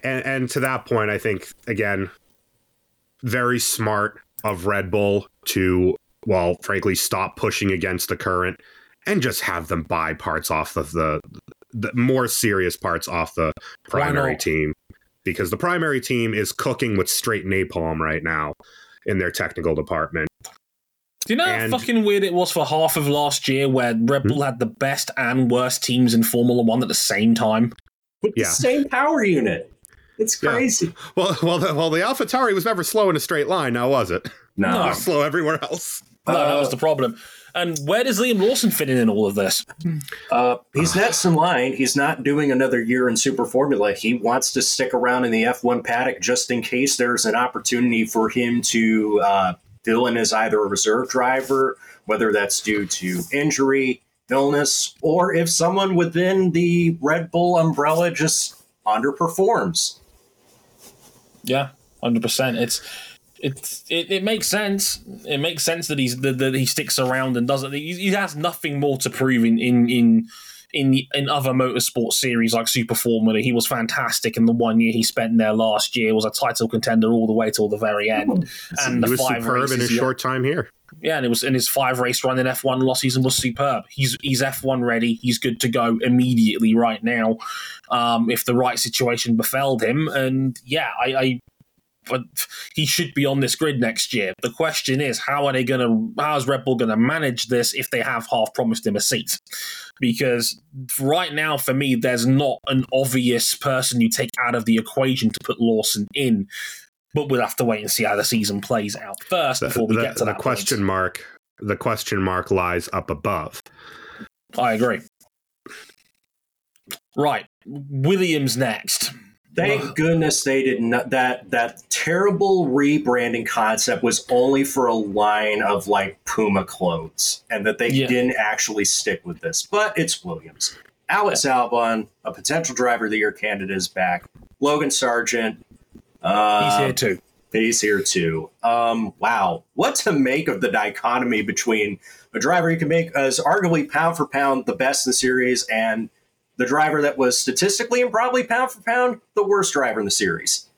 and and to that point, I think again, very smart of Red Bull to, well, frankly, stop pushing against the current and just have them buy parts off of the the more serious parts off the primary team because the primary team is cooking with straight napalm right now in their technical department. Do you know and- how fucking weird it was for half of last year where Red? Bull had the best and worst teams in Formula One at the same time? With Yeah. the same power unit. It's Yeah. crazy. Well, *laughs* well, the, well, the AlphaTauri was never slow in a straight line, now was it? No. No. *laughs* It slow everywhere else. No, that Uh, was the problem. And where does Liam Lawson fit in in all of this? Uh, he's next in line. He's not doing another year in Super Formula. He wants to stick around in the F1 paddock just in case there's an opportunity for him to uh, fill in as either a reserve driver, whether that's due to injury, illness, or if someone within the Red Bull umbrella just underperforms. Yeah, hundred percent. It's it's it, it makes sense. It makes sense that he's that, that he sticks around and doesn't. He, he has nothing more to prove in in in. In, the, in other motorsport series like Super Formula, he was fantastic. In the one year he spent there last year, was a title contender all the way till the very end. And he the was five superb in races his he- short time here. yeah, and it was in his five race run in F1 last season was superb. He's he's F1 ready. He's good to go immediately right now, um, if the right situation befell him. And yeah, I, I but he should be on this grid next year. The question is, how are they going to? How is Red Bull going to manage this if they have half promised him a seat? Because right now, for me, there's not an obvious person you take out of the equation to put Lawson in. But we'll have to wait and see how the season plays out first The, before we the- get to the that point. question mark, the question mark lies up above. I agree. Right, Williams next. Thank Ugh. goodness they did not. That that terrible rebranding concept was only for a line of like Puma clothes, and that they Yeah. didn't actually stick with this. But it's Williams. Alex Albon, a potential driver of the year candidate, is back. Logan Sargent. Uh, He's here too. He's here too. Um, wow, what to make of the dichotomy between a driver you can make as arguably pound for pound the best in the series and the driver that was statistically and probably pound for pound the worst driver in the series.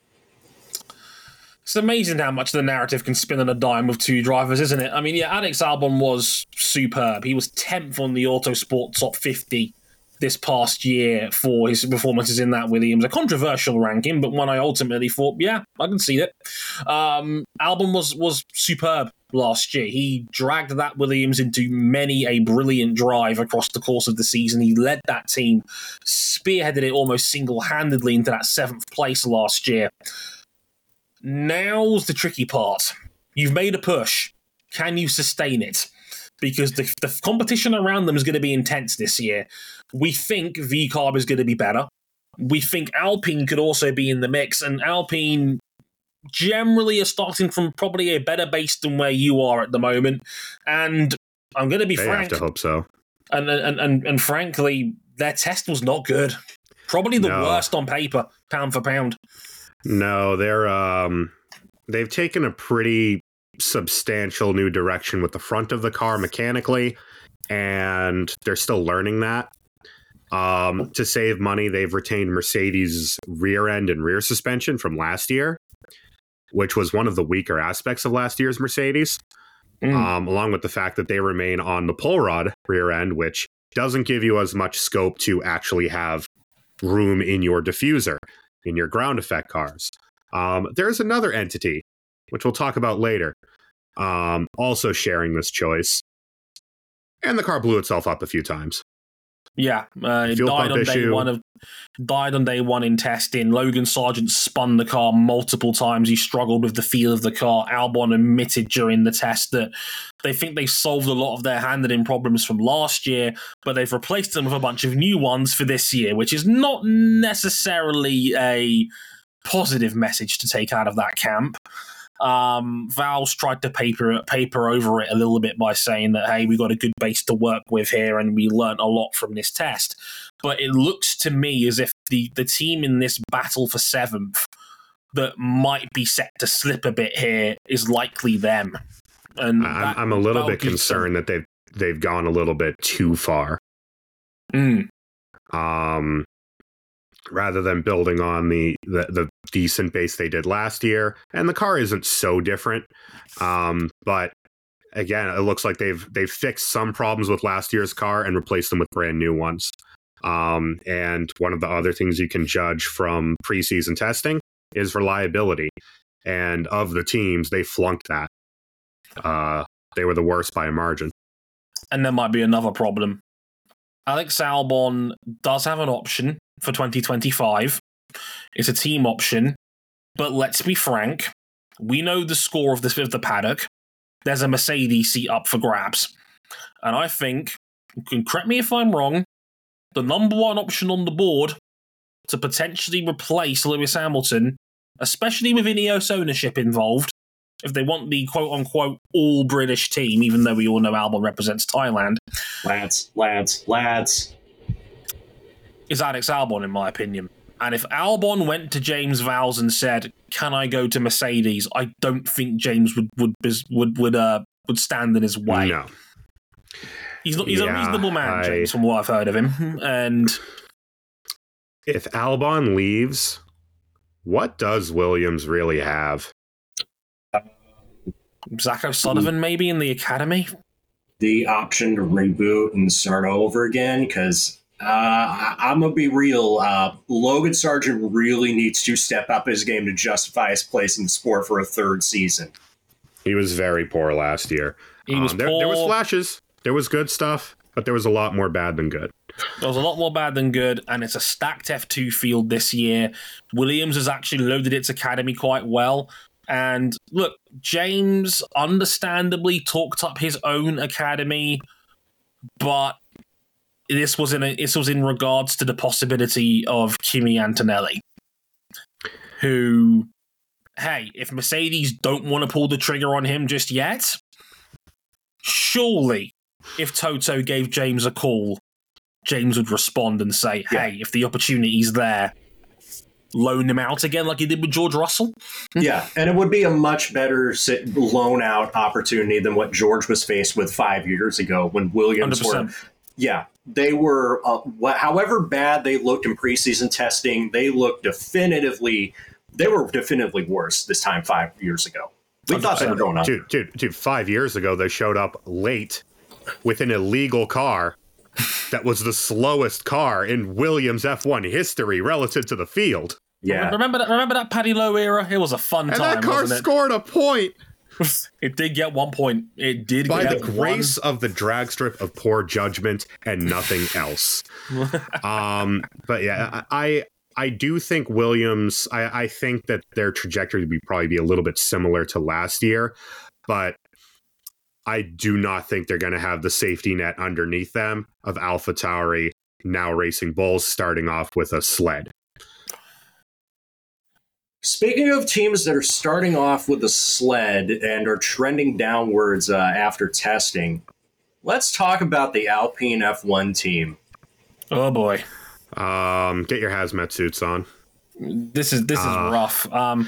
It's amazing how much the narrative can spin on a dime with two drivers, isn't it? I mean, yeah, Alex Albon was superb. He was 10th on the Autosport top 50 this past year for his performances in that Williams. A controversial ranking, but one I ultimately thought, yeah, I can see it. Um, Albon was was superb last year. He dragged that Williams into many a brilliant drive across the course of the season. He led that team, spearheaded it almost single handedly into that seventh place last year. Now's the tricky part. You've made a push. Can you sustain it? Because the, the competition around them is going to be intense this year. We think VCARB is going to be better. We think Alpine could also be in the mix, and Alpine generally are starting from probably a better base than where you are at the moment. And I'm going to be They frank, have to hope so. and, and and and frankly, their test was not good. Probably the No. worst on paper, pound for pound. No, they're um they've taken a pretty substantial new direction with the front of the car mechanically and they're still learning that. Um to save money, they've retained Mercedes rear end and rear suspension from last year. Which was one of the weaker aspects of last year's Mercedes. Mm. Um, along with the fact that they remain on the pull rod rear end, which doesn't give you as much scope to actually have room in your diffuser in your ground effect cars. Um, there's another entity, which we'll talk about later, um, also sharing this choice. And the car blew itself up a few times. Yeah, uh, it died on day one of died on day one in testing. Logan Sargent spun the car multiple times. He struggled with the feel of the car. Albon admitted during the test that they think they solved a lot of their handling problems from last year, but they've replaced them with a bunch of new ones for this year, which is not necessarily a positive message to take out of that camp. Um, Val's tried to paper paper over it a little bit by saying that hey, we got a good base to work with here, and we learnt a lot from this test. But it looks to me as if the the team in this battle for seventh that might be set to slip a bit here is likely them. And that- I'm, I'm a little bit concerned that they've they've gone a little bit too far. Mm, um, rather than building on the, the the decent base they did last year. And the car isn't so different, um, but again, it looks like they've they've fixed some problems with last year's car and replaced them with brand new ones. Um, and one of the other things you can judge from preseason testing is reliability. And of the teams, they flunked that. Uh, they were the worst by a margin. and there might be another problem. Alex Albon does have an option for 2025. It's a team option, but let's be frank. We know the score of the, of the paddock. There's a Mercedes seat up for grabs. And I think, you can correct me if I'm wrong, the number one option on the board to potentially replace Lewis Hamilton, especially with Ineos ownership involved, if they want the quote unquote all British team, even though we all know Albon represents Thailand, Lads, lads, lads. is Alex Albon, in my opinion. And if Albon went to James Vowles and said, "Can I go to Mercedes?" I don't think James would would would would uh would stand in his way. No, He's not, he's a reasonable man, I- James, from what I've heard of him. And if Albon leaves, what does Williams really have? Zak O'Sullivan maybe in the academy. The option to reboot and start over again because uh, I- I'm gonna be real. Uh, Logan Sargent really needs to step up his game to justify his place in the sport for a third season. He was very poor last year. He was Um, there, poor. there was flashes. There was good stuff, but there was a lot more bad than good. There was a lot more bad than good, and it's a stacked F2 field this year. Williams has actually loaded its academy quite well. And look, James understandably talked up his own academy, but this was in a, this was in regards to the possibility of Kimi Antonelli, who, hey, if Mercedes don't want to pull the trigger on him just yet, surely if Toto gave James a call, James would respond and say, "Hey, if the opportunity's there, loan him out again like he did with George Russell." yeah, and it would be a much better sit, loan out opportunity than what George was faced with five years ago when Williams Hundred were. Yeah, they were. Uh, wh- however bad they looked in preseason testing, they looked definitively. They were definitively worse this time five years ago. We thought they were going on. Dude, dude, dude, five years ago, they showed up late with an illegal car that was the slowest car in Williams F1 history relative to the field. Yeah, Remember that? Remember that Paddy Lowe era? It was a fun And time, And that car scored a point *laughs* it? Did get one point. It did get by the one. grace of the drag strip of poor judgment and nothing else. *laughs* um, but yeah, I I do think Williams. I, I think that their trajectory would be probably be a little bit similar to last year, but I do not think they're going to have the safety net underneath them of Alpha Tauri now racing bulls, starting off with a sled. Speaking of teams that are starting off with a sled and are trending downwards uh, after testing, let's talk about the Alpine F1 team. Oh boy, Um, get your hazmat suits on. this is this is Ah. rough. Um,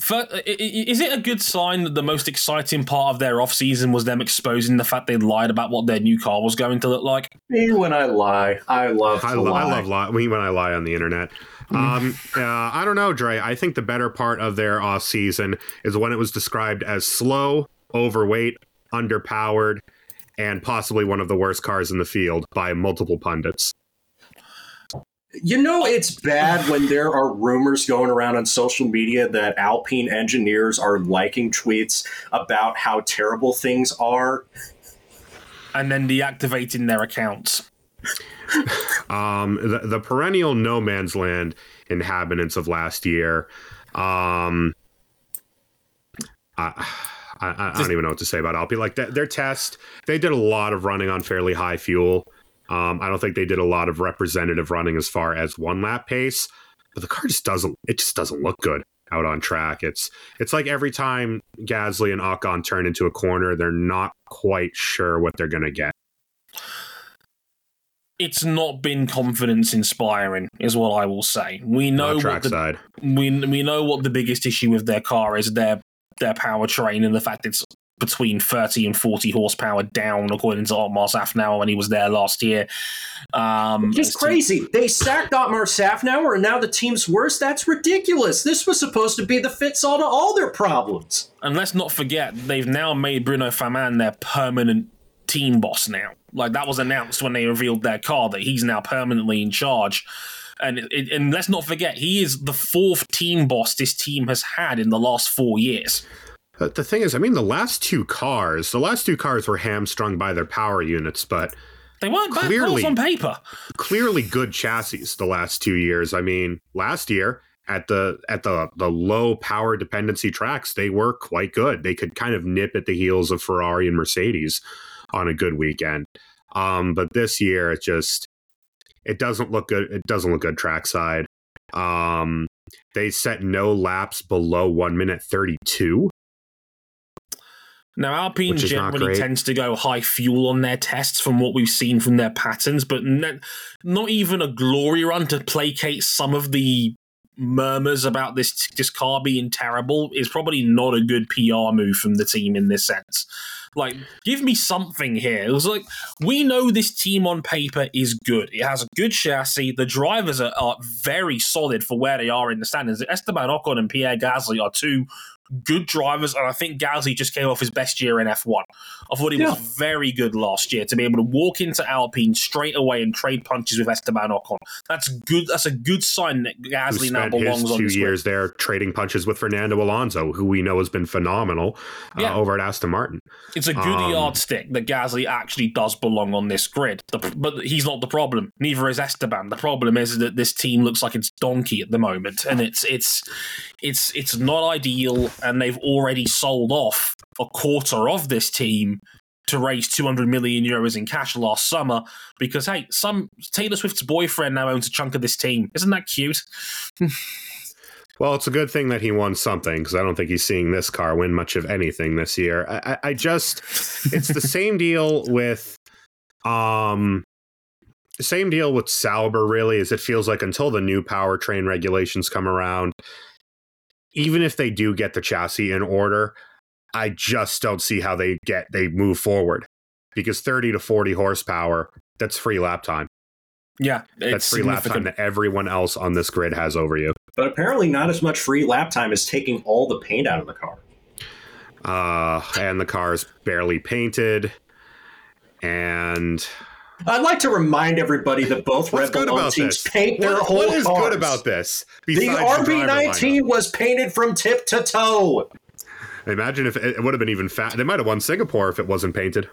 fir- i- i- is it a good sign that the most exciting part of their off season was them exposing the fact they lied about what their new car was going to look like? Me when I lie, I love to I, lo- lie. I love lie. When I lie on the internet, Um, uh, I don't know, Dre. I think the better part of their off season is when it was described as slow, overweight, underpowered, and possibly one of the worst cars in the field by multiple pundits. You know, it's bad when there are rumors going around on social media that Alpine engineers are liking tweets about how terrible things are. And then deactivating their accounts. *laughs* Um, the, the perennial no man's land inhabitants of last year. Um, I, I, I don't even know what to say about Alpine. Like th- their test, they did a lot of running on fairly high fuel. Um, I don't think they did a lot of representative running as far as one lap pace, but the car just doesn't. It just doesn't look good out on track. It's it's like every time Gasly and Ocon turn into a corner, they're not quite sure what they're going to get. It's not been confidence inspiring, is what I will say. We know Not what the, side. we we know what the biggest issue with their car is their their powertrain and the fact it's between 30 and 40 horsepower down according to Otmar Szafnauer when he was there last year. Um, Just as to- crazy. They sacked Otmar Szafnauer and now the team's worse? That's ridiculous. This was supposed to be the fits all to all their problems. And let's not forget, they've now made Bruno Famin their permanent team boss now. Like that was announced when they revealed their car that he's now permanently in charge. And it, and let's not forget, he is the fourth team boss this team has had in the last four years. But the thing is, I mean, the last two cars, the last two cars were hamstrung by their power units, but They weren't bad Clearly. cars on paper. clearly good chassis the last two years. I mean, last year at the at the the low power dependency tracks, they were quite good. They could kind of nip at the heels of Ferrari and Mercedes on a good weekend. Um, but this year, it just it doesn't look good. It doesn't look good trackside. Um, they set no laps below one minute thirty two. Now, Alpine Which is not generally tends to go high fuel on their tests from what we've seen from their patterns, but ne- not even a glory run to placate some of the murmurs about this this car being terrible is probably not a good PR move from the team in this sense. Like, give me something here. It was like we know this team on paper is good. It has a good chassis. The drivers are, are very solid for where they are in the standings. Esteban Ocon and Pierre Gasly are two good drivers, and I think Gasly just came off his best year in F1. I thought he Yeah. was very good last year to be able to walk into Alpine straight away and trade punches with Esteban Ocon. That's good. That's a good sign that Gasly now belongs on two this years there trading punches with Fernando Alonso, who we know has been phenomenal uh, over at Aston Martin. It's a good Um, yardstick that Gasly actually does belong on this grid. The, but he's not the problem. Neither is Esteban. The problem is that this team looks like it's donkey at the moment, and it's it's it's it's not ideal. And they've already sold off a quarter of this team to raise 200 million euros in cash last summer because hey, some Taylor Swift's boyfriend now owns a chunk of this team. Isn't that cute? *laughs* Well, it's a good thing that he won something because I don't think he's seeing this car win much of anything this year. I, I, just, it's the same deal with, um, same deal with Sauber. Really, is it feels like until the new powertrain regulations come around, even if they do get the chassis in order, I just don't see how they get they move forward because thirty to forty horsepower, that's free lap time. Yeah, it's That's free lap time that everyone else on this grid has over you. But apparently, not as much free lap time as taking all the paint out of the car. uh, and the car is barely painted. And I'd like to remind everybody that both what's Red good Bull teams this? paint their What- whole what is cars. good about this? The RB19 was painted from tip to toe. Imagine if it, it would have been even fat. They might have won Singapore if it wasn't painted.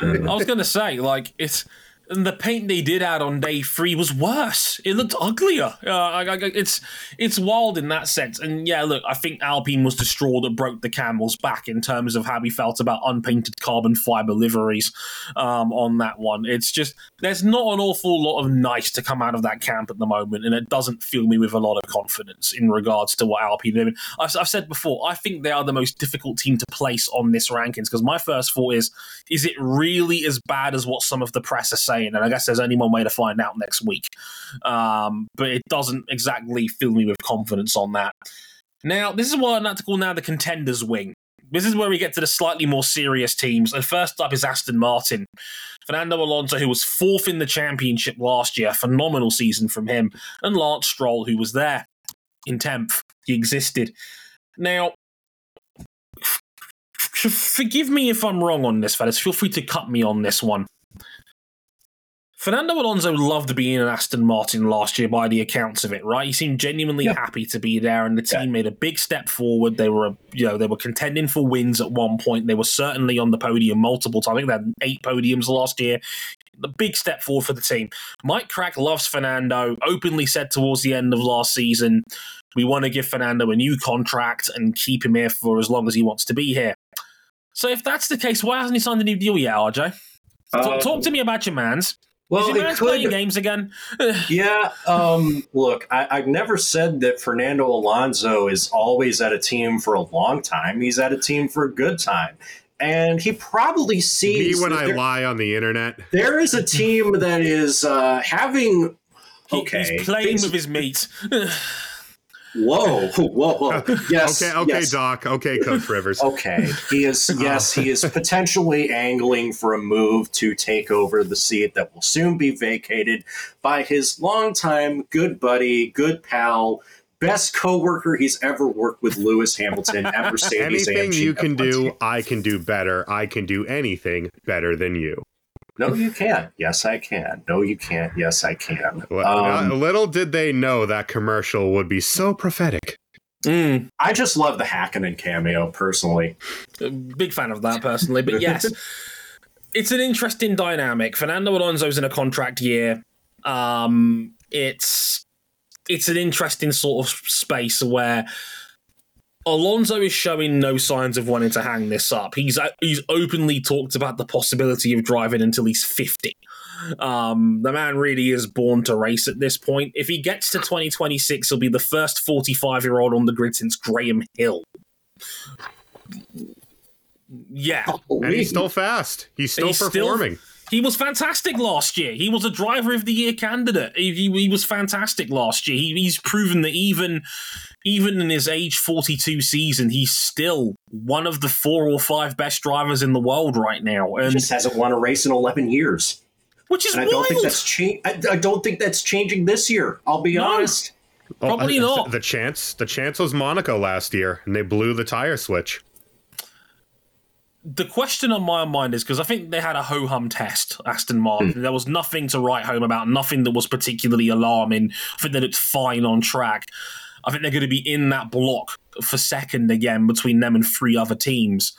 I was gonna say, like, it's and the paint they did add on day three was worse. It looked uglier. Uh, I, I, it's it's wild in that sense. And yeah, look, I think Alpine was the straw that broke the camel's back in terms of how we felt about unpainted carbon fiber liveries um, on that one. It's just there's not an awful lot of nice to come out of that camp at the moment, and it doesn't fill me with a lot of confidence in regards to what Alpine. I mean, I've, I've said before, I think they are the most difficult team to place on this rankings because my first thought is is it really as bad as what some of the press are saying? And I guess there's only one way to find out next week. Um, but it doesn't exactly fill me with confidence on that. Now, this is what I like to call now the contenders wing. This is where we get to the slightly more serious teams. And first up is Aston Martin. Fernando Alonso, who was fourth in the championship last year, phenomenal season from him, and Lance Stroll, who was there in 10th. He existed. Now, forgive me if I'm wrong on this, fellas. Feel free to cut me on this one. Fernando Alonso loved being in Aston Martin last year by the accounts of it, right? He seemed genuinely yeah. happy to be there and the team yeah. made a big step forward. They were you know, they were contending for wins at one point. They were certainly on the podium multiple times. I think they had eight podiums last year. The big step forward for the team. Mike Krack loves Fernando, openly said towards the end of last season, we want to give Fernando a new contract and keep him here for as long as he wants to be here. So if that's the case, why hasn't he signed a new deal yet, RJ? Um, talk to me about your man's. Well, Is your man's could, playing games again? *laughs* yeah. Um, look, I, have never said that Fernando Alonso is always at a team for a long time. He's at a team for a good time. And he probably sees me when I there, lie on the internet. There is a team that is uh, having. Okay, he's playing with his meat. *laughs* *laughs* Whoa, whoa, *laughs* whoa. Yes. okay, okay, yes. Doc. Okay, Coach Rivers. *laughs* okay. He is uh. yes, he is potentially angling for a move to take over the seat that will soon be vacated by his longtime good buddy, good pal, best co-worker he's ever worked with Lewis Hamilton at Mercedes. Anything you can do, I can do better. I can do anything better than you. No, you can't. Yes, I can. No, you can't. Yes, I can. Um, little did they know that commercial would be so prophetic. Mm. I just love the Hakkinen cameo personally. Big fan of that personally, but yes, *laughs* it's an interesting dynamic. Fernando Alonso's in a contract year. Um, it's it's an interesting sort of space where Alonso is showing no signs of wanting to hang this up. He's uh, he's openly talked about the possibility of driving until he's 50. Um, the man really is born to race at this point. If he gets to 2026, he'll be the first 45 year old on the grid since Graham Hill. Yeah. And he's still fast. He's still he's performing. Still, he was fantastic last year. He was a driver of the year candidate. He, he, he was fantastic last year. He, he's proven that even even in his age 42 season, he's still one of the four or five best drivers in the world right now. And he just hasn't won a race in 11 years. Which is and I don't think that's cha- I, I, don't think that's changing this year. I'll be no, honest. Probably well, not. The chance, the chance was Monaco last year, and they blew the tire switch. The question on my mind is because I think they had a ho hum test, Aston Martin. Mm. There was nothing to write home about, nothing that was particularly alarming. I think that it's fine on track. I think they're going to be in that block for second again between them and three other teams.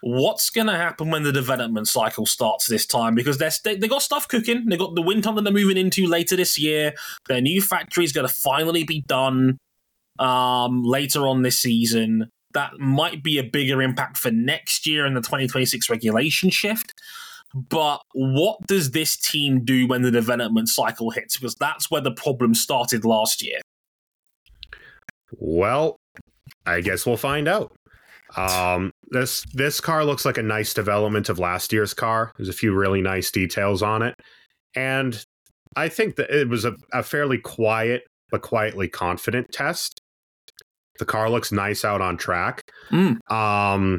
What's going to happen when the development cycle starts this time? Because they're, they they got stuff cooking. They got the wind tunnel they're moving into later this year. Their new factory is going to finally be done um, later on this season. That might be a bigger impact for next year in the 2026 regulation shift. But what does this team do when the development cycle hits? Because that's where the problem started last year. Well, I guess we'll find out. Um, this this car looks like a nice development of last year's car. There's a few really nice details on it, and I think that it was a, a fairly quiet but quietly confident test. The car looks nice out on track. Mm. Um,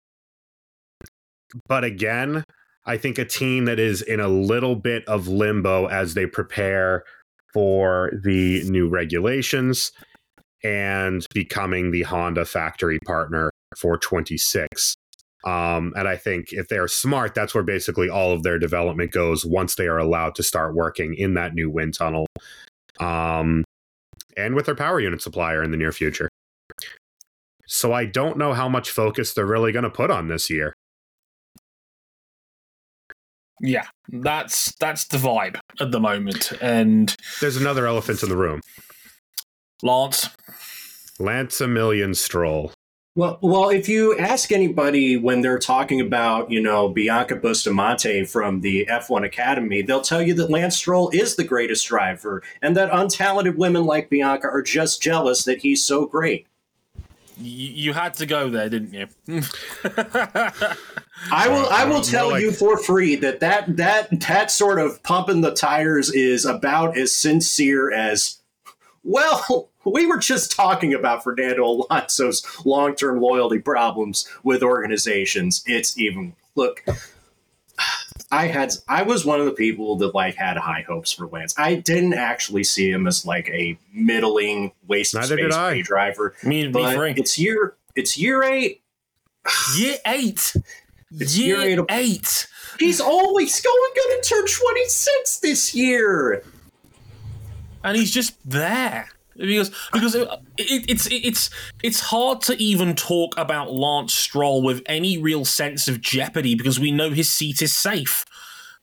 but again, I think a team that is in a little bit of limbo as they prepare for the new regulations and becoming the Honda factory partner for 26. Um, and I think if they're smart, that's where basically all of their development goes once they are allowed to start working in that new wind tunnel um, and with their power unit supplier in the near future. So I don't know how much focus they're really going to put on this year. Yeah, that's that's the vibe at the moment, and there's another elephant in the room. Lance. Lance a million stroll. Well, well, if you ask anybody when they're talking about, you know, Bianca Bustamante from the F1 Academy, they'll tell you that Lance Stroll is the greatest driver and that untalented women like Bianca are just jealous that he's so great. You had to go there, didn't you? *laughs* I will. I will tell you for free that that that that sort of pumping the tires is about as sincere as well we were just talking about Fernando Alonso's long term loyalty problems with organizations. It's even look. I had I was one of the people that like had high hopes for Lance. I didn't actually see him as like a middling waste of Neither did space I. driver. Me, me But free. it's year it's year eight. *sighs* Year eight. It's year year eight eight. He's only going going to turn twenty six this year. and he's just there because because it, it, it's it's it's hard to even talk about Lance Stroll with any real sense of jeopardy because we know his seat is safe.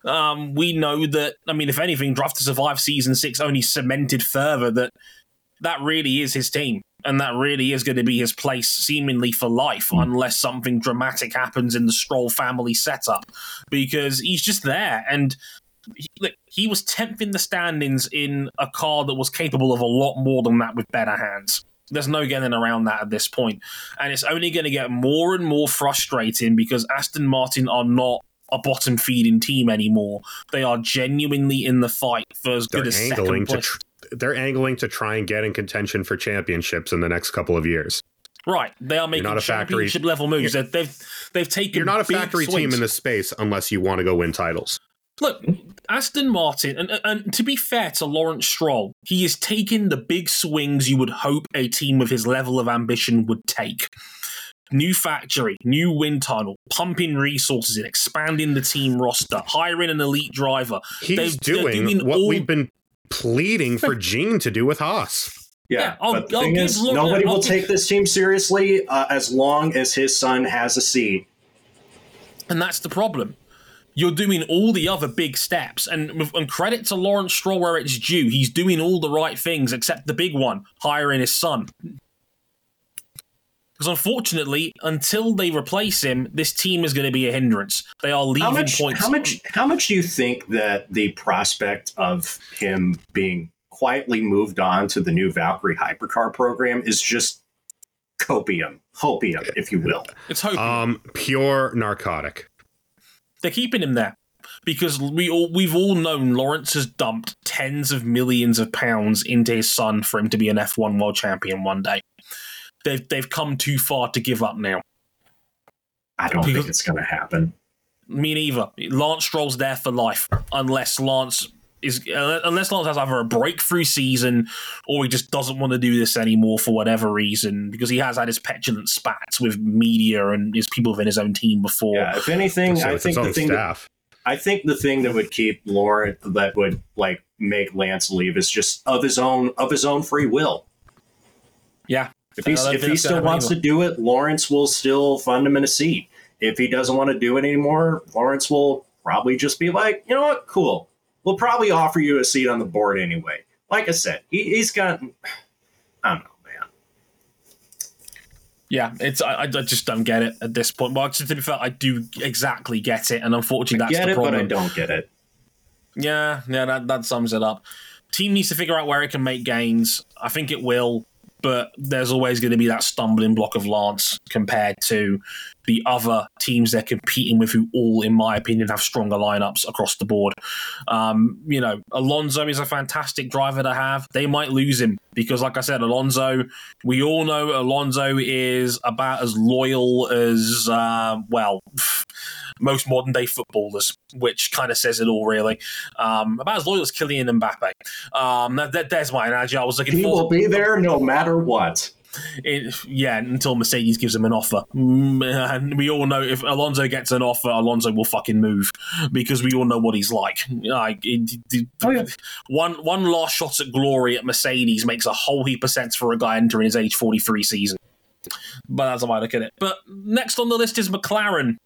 Um, we know that. I mean, if anything, Drive to Survive season six only cemented further that that really is his team. And that really is going to be his place, seemingly for life, unless something dramatic happens in the Stroll family setup, because he's just there. And he, look, he was 10th in the standings in a car that was capable of a lot more than that with better hands. There's no getting around that at this point. And it's only going to get more and more frustrating because Aston Martin are not a bottom feeding team anymore. They are genuinely in the fight for as They're good as second place. tr- they're angling to try and get in contention for championships in the next couple of years. right. They are making not a factory- championship level moves. They've, they've they've taken You're not a factory team in this space unless you want to go win titles. Look, Aston Martin, and, and to be fair to Lawrence Stroll, he is taking the big swings you would hope a team with his level of ambition would take. New factory, new wind tunnel, pumping resources in, expanding the team roster, hiring an elite driver. He's They've- they're doing, doing what all- we've been pleading for *laughs* Gene to do with Haas. Yeah, Yeah, I'll- but the I'll thing is, Lawrence- nobody I'll will give- take this team seriously uh, as long as his son has a seat. And that's the problem. You're doing all the other big steps, and, and credit to Lawrence Stroll where it's due. He's doing all the right things except the big one, hiring his son. Because unfortunately, until they replace him, this team is going to be a hindrance. They are leaving How much? points. How much? How much do you think that the prospect of him being quietly moved on to the new Valkyrie hypercar program is just copium, hopium, if you will? It's hoping Um, pure narcotic. They're keeping him there because we all we've all known Lawrence has dumped tens of millions of pounds into his son for him to be an F1 world champion one day. They've they've come too far to give up now. I don't Because- think it's going to happen. Me neither. Lance Stroll's there for life, unless Lance is uh, unless Lance has either a breakthrough season or he just doesn't want to do this anymore for whatever reason because he has had his petulant spats with media and his people within his own team before. Yeah, if anything, So I think the own thing that. I think the thing that would keep Lauren that would like make Lance leave is just of his own of his own free will. Yeah. If he's, I if he still wants either. to do it, Lawrence will still fund him in a seat. If he doesn't want to do it anymore, Lawrence will probably just be like, you know what, cool. We'll probably offer you a seat on the board anyway. Like I said, he, he's got. I don't know, man. Yeah, it's I, I just don't get it at this point. Well, to be fair, I do exactly get it, and unfortunately, that's Get the it, problem. but I don't get it. Yeah, yeah, that, that sums it up. Team needs to figure out where it can make gains. I think it will, but there's always going to be that stumbling block of Lance compared to the other teams they're competing with, who all, in my opinion, have stronger lineups across the board. Um, you know, Alonso is a fantastic driver to have. They might lose him because, like I said, Alonso, we all know Alonso is about as loyal as, uh, well, *sighs* most modern day footballers, which kind of says it all, really. Um, about as loyal as Kylian Mbappe. Um, that, that, there's my analogy. I was looking He for. will be there no matter what. It, yeah, until Mercedes gives him an offer. Mm, And we all know if Alonso gets an offer, Alonso will fucking move because we all know what he's like. Like it, it- Oh, yeah. one one last shot at glory at Mercedes makes a whole heap of sense for a guy entering his age forty three season. But that's how I look at it. But next on the list is McLaren.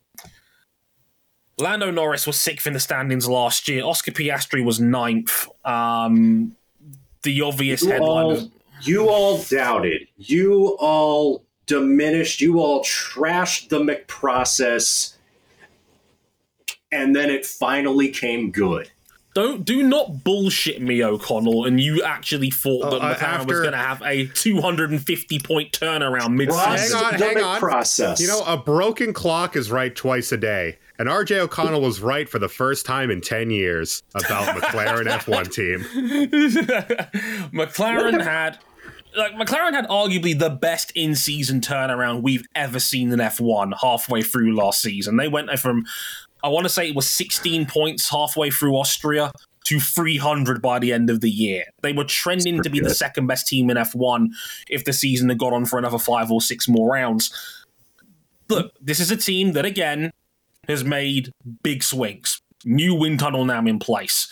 Lando Norris was sixth in the standings last year. Oscar Piastri was ninth. Um, the obvious headline. All, was- you all doubted. You all diminished. You all trashed the McProcess. And then it finally came good. Don't do not bullshit me, O'Connell. And you actually thought Oh, that uh, McLaren was going to have a 250 point turnaround mid season. Hang on, the hang on. McProcess. You know, a broken clock is right twice a day. And RJ O'Connell was right for the first time in 10 years about McLaren F1 team. *laughs* McLaren had like McLaren had arguably the best in-season turnaround we've ever seen in F1 halfway through last season. They went from I want to say it was 16 points halfway through Austria to 300 by the end of the year. They were trending to be the second best team in F1 if the season had gone on for another five or six more rounds. Look, this is a team that again has made big swings. New wind tunnel now in place.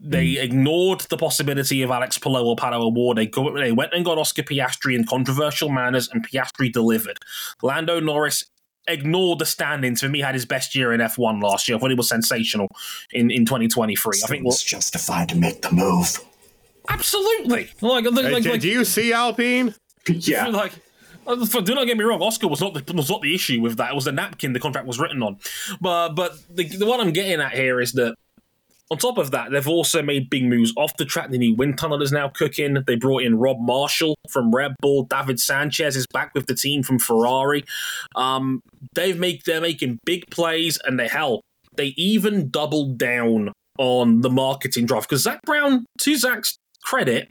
They hmm. ignored the possibility of Alex Palou or Pato O'Ward. They, go, they went and got Oscar Piastri in controversial manners, and Piastri delivered. Lando Norris ignored the standings. For me, had his best year in F1 last year. I thought he was sensational in, in 2023. I think well, it's justified to make the move. Absolutely. Like, like, Hey, like, do, like- do you see Alpine? Yeah. like do not get me wrong, Oscar was not the, was not the issue with that. It was the napkin the contract was written on. But but the, the what I'm getting at here is that on top of that, they've also made big moves off the track. The new wind tunnel is now cooking. They brought in Rob Marshall from Red Bull. David Sanchez is back with the team from Ferrari. Um, they've make they're making big plays, and they hell they even doubled down on the marketing drive because Zak Brown, to Zak's credit,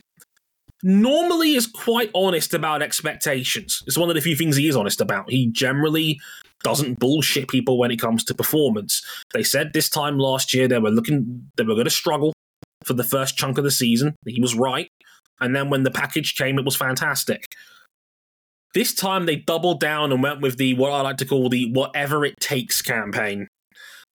normally is quite honest about expectations. It's one of the few things he is honest about. He generally doesn't bullshit people when it comes to performance. They said this time last year they were looking they were going to struggle for the first chunk of the season. He was right. And then when the package came it was fantastic. This time they doubled down and went with the what I like to call the whatever it takes campaign.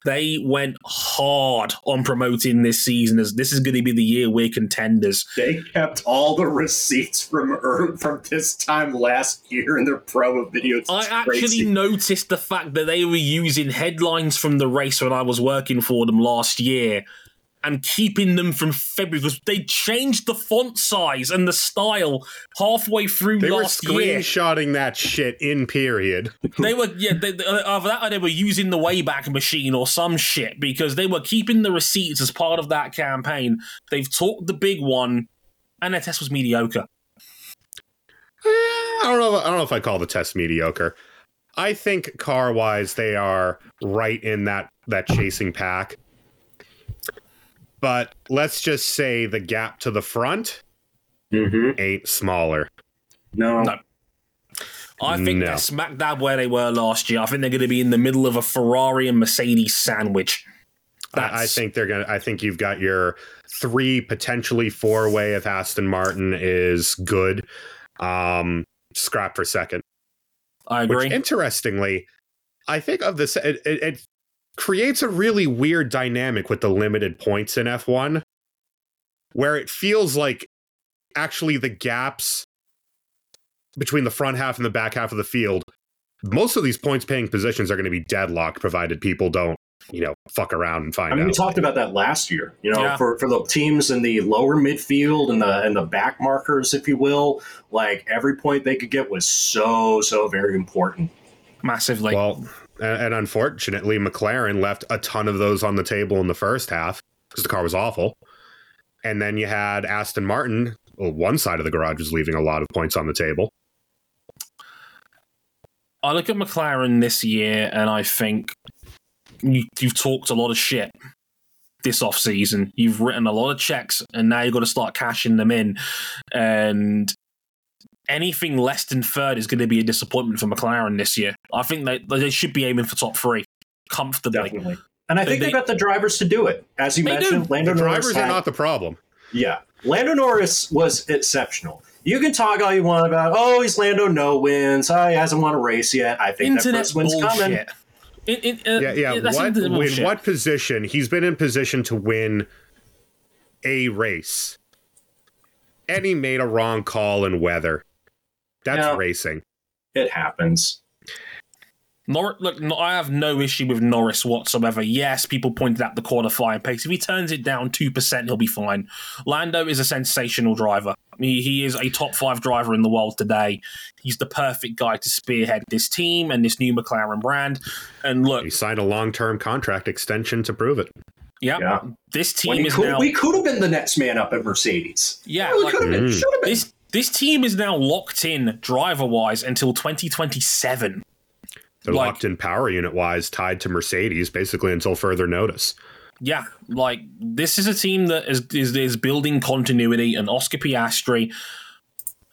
They went hard on promoting this season as this is going to be the year we're contenders. They kept all the receipts from er- from this time last year in their promo videos. It's I actually crazy. noticed the fact that they were using headlines from the race when I was working for them last year and keeping them from February because they changed the font size and the style halfway through They last year. They were screenshotting that shit in period. *laughs* They were yeah, they, they, uh, either that or they were using the Wayback Machine or some shit because they were keeping the receipts as part of that campaign. They've talked the big one, and their test was mediocre. I don't know. I don't know if I call the test mediocre. I think car wise they are right in that that chasing pack. But let's just say the gap to the front Mhm. ain't smaller. No. No. I think No. they're smack dab where they were last year. I think they're going to be in the middle of a Ferrari and Mercedes sandwich. I, I think they're gonna. I think you've got your three potentially four way if Aston Martin is good. Um, scrap for second. I agree. Which, interestingly, I think of this, it, it, it creates a really weird dynamic with the limited points in F1, where it feels like actually the gaps between the front half and the back half of the field, most of these points paying positions are going to be deadlocked, provided people don't, you know, fuck around and find out. I mean, we talked about that last year. You know, Yeah. for, for the teams in the lower midfield and the and the back markers, if you will, like every point they could get was so so very important. Massively. well, and, and unfortunately, McLaren left a ton of those on the table in the first half because the car was awful. And then you had Aston Martin. Well, one side of the garage was leaving a lot of points on the table. I look at McLaren this year and I think you, you've talked a lot of shit this off season. You've written a lot of checks and now you've got to start cashing them in. And anything less than third is going to be a disappointment for McLaren this year. I think they, they should be aiming for top three comfortably. Definitely. And I think They- they, have got the drivers to do it. As you mentioned, do. Lando The Norris drivers are not the problem. Yeah. Lando Norris was exceptional. You can talk all you want about, oh, he's Lando no wins. Oh, he hasn't won a race yet. I think that Internet first win's coming. bullshit. In, in, uh, Yeah, yeah. that's What, in what position? He's been in position to win a race. And he made a wrong call in weather. That's Yeah. racing. It happens. Nor- look, no- I have no issue with Norris whatsoever. Yes, people pointed out the qualifying pace. If he turns it down 2%, he'll be fine. Lando is a sensational driver. He, he is a top five driver in the world today. He's the perfect guy to spearhead this team and this new McLaren brand. And look, He signed a long term contract extension to prove it. yeah, Yeah. this team is could, now. we could have been the next man up at Mercedes. Yeah, we like- could have been. Mm. Should have been. this, this team is now locked in driver wise until 2027. They're Like- locked in power unit wise, tied to Mercedes, basically until further notice. Yeah, like this is a team that is is, is building continuity, and Oscar Piastri.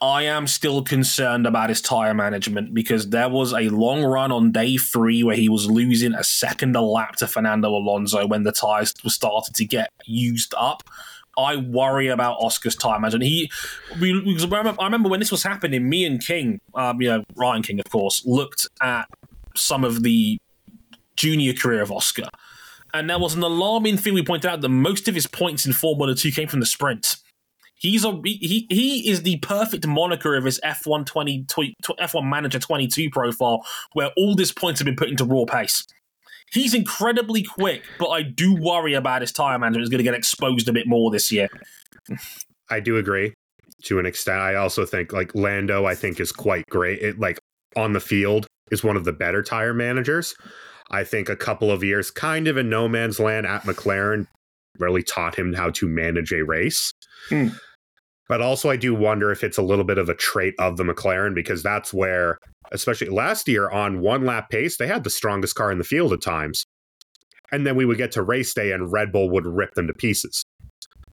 I am still concerned about his tire management because there was a long run on day three where he was losing a second a lap to Fernando Alonso when the tires were started to get used up. I worry about Oscar's tire management. He, because I remember, when this was happening, me and King, um, you know, Ryan King, of course, looked at some of the junior career of Oscar. And there was an alarming thing we pointed out that most of his points in Formula 2 came from the sprint. He's a he he is the perfect moniker of his F1 20, F1 Manager 22 profile, where all these points have been put into raw pace. He's incredibly quick, but I do worry about his tire management is going to get exposed a bit more this year. I do agree to an extent. I also think like Lando, I think is quite great. It like on the field is one of the better tire managers. I think a couple of years kind of in no man's land at McLaren really taught him how to manage a race. Hmm. But also, I do wonder if it's a little bit of a trait of the McLaren because that's where, especially last year on one lap pace, they had the strongest car in the field at times. And then we would get to race day and Red Bull would rip them to pieces.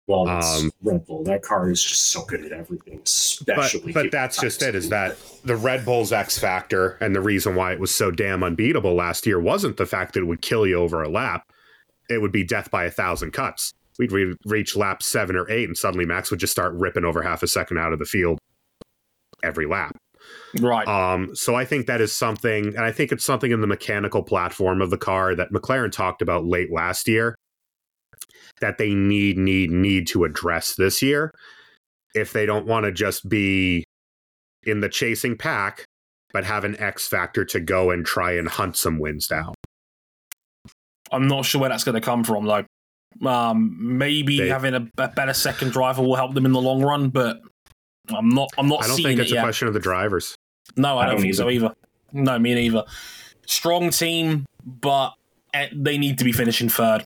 Well, um, Red Bull. That car is just so good at everything, especially. But, but that's just it. Is that the Red Bull's X factor and the reason why it was so damn unbeatable last year wasn't the fact that it would kill you over a lap. It would be death by a thousand cuts we'd re- reach lap seven or eight, and suddenly Max would just start ripping over half a second out of the field every lap. Right. Um, so I think that is something, and I think it's something in the mechanical platform of the car that McLaren talked about late last year that they need, need, need to address this year if they don't want to just be in the chasing pack, but have an X factor to go and try and hunt some wins down. I'm not sure where that's going to come from, though. Um, maybe they, having a, a, better second driver will help them in the long run, but I'm not. I'm not. Seeing it. I don't think it's a question of the drivers. No, I, I don't, don't, think so either. No, me neither. Strong team, but eh, they need to be finishing third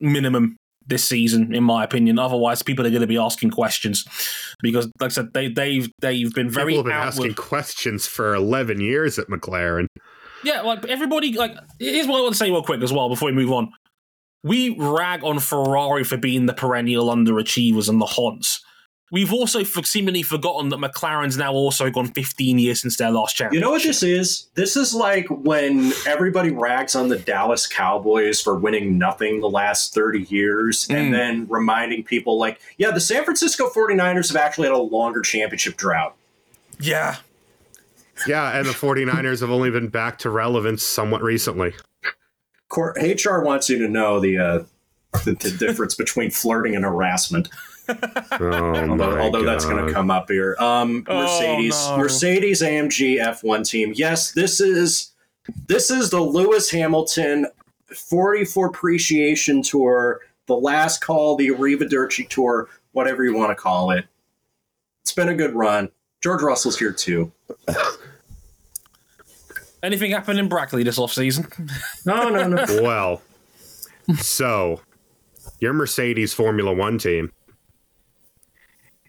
minimum this season, in my opinion. Otherwise, people are going to be asking questions because, like I said, they, they've they've been very people have been asking questions for eleven years at McLaren. Yeah, like everybody. Like here's what I want to say real quick as well before we move on we rag on Ferrari for being the perennial underachievers and the haunts. We've also seemingly forgotten that McLaren's now also gone 15 years since their last championship. You know what this is? This is like when everybody rags on the Dallas Cowboys for winning nothing the last 30 years mm. and then reminding people, like, yeah, the San Francisco 49ers have actually had a longer championship drought. Yeah. Yeah, and the 49ers have only been back to relevance somewhat recently. HR wants you to know the uh, the, the difference between flirting and harassment. *laughs* Oh although, although that's going to come up here. Um, oh, Mercedes, oh, no. Mercedes AMG F1 team. Yes, this is this is the Lewis Hamilton 44 appreciation tour, the last call, the Arrivederci tour, whatever you want to call it. It's been a good run. George Russell's here too. *laughs* Anything happen in Brackley this off season? *laughs* no, no, no. Well, so your Mercedes Formula One team,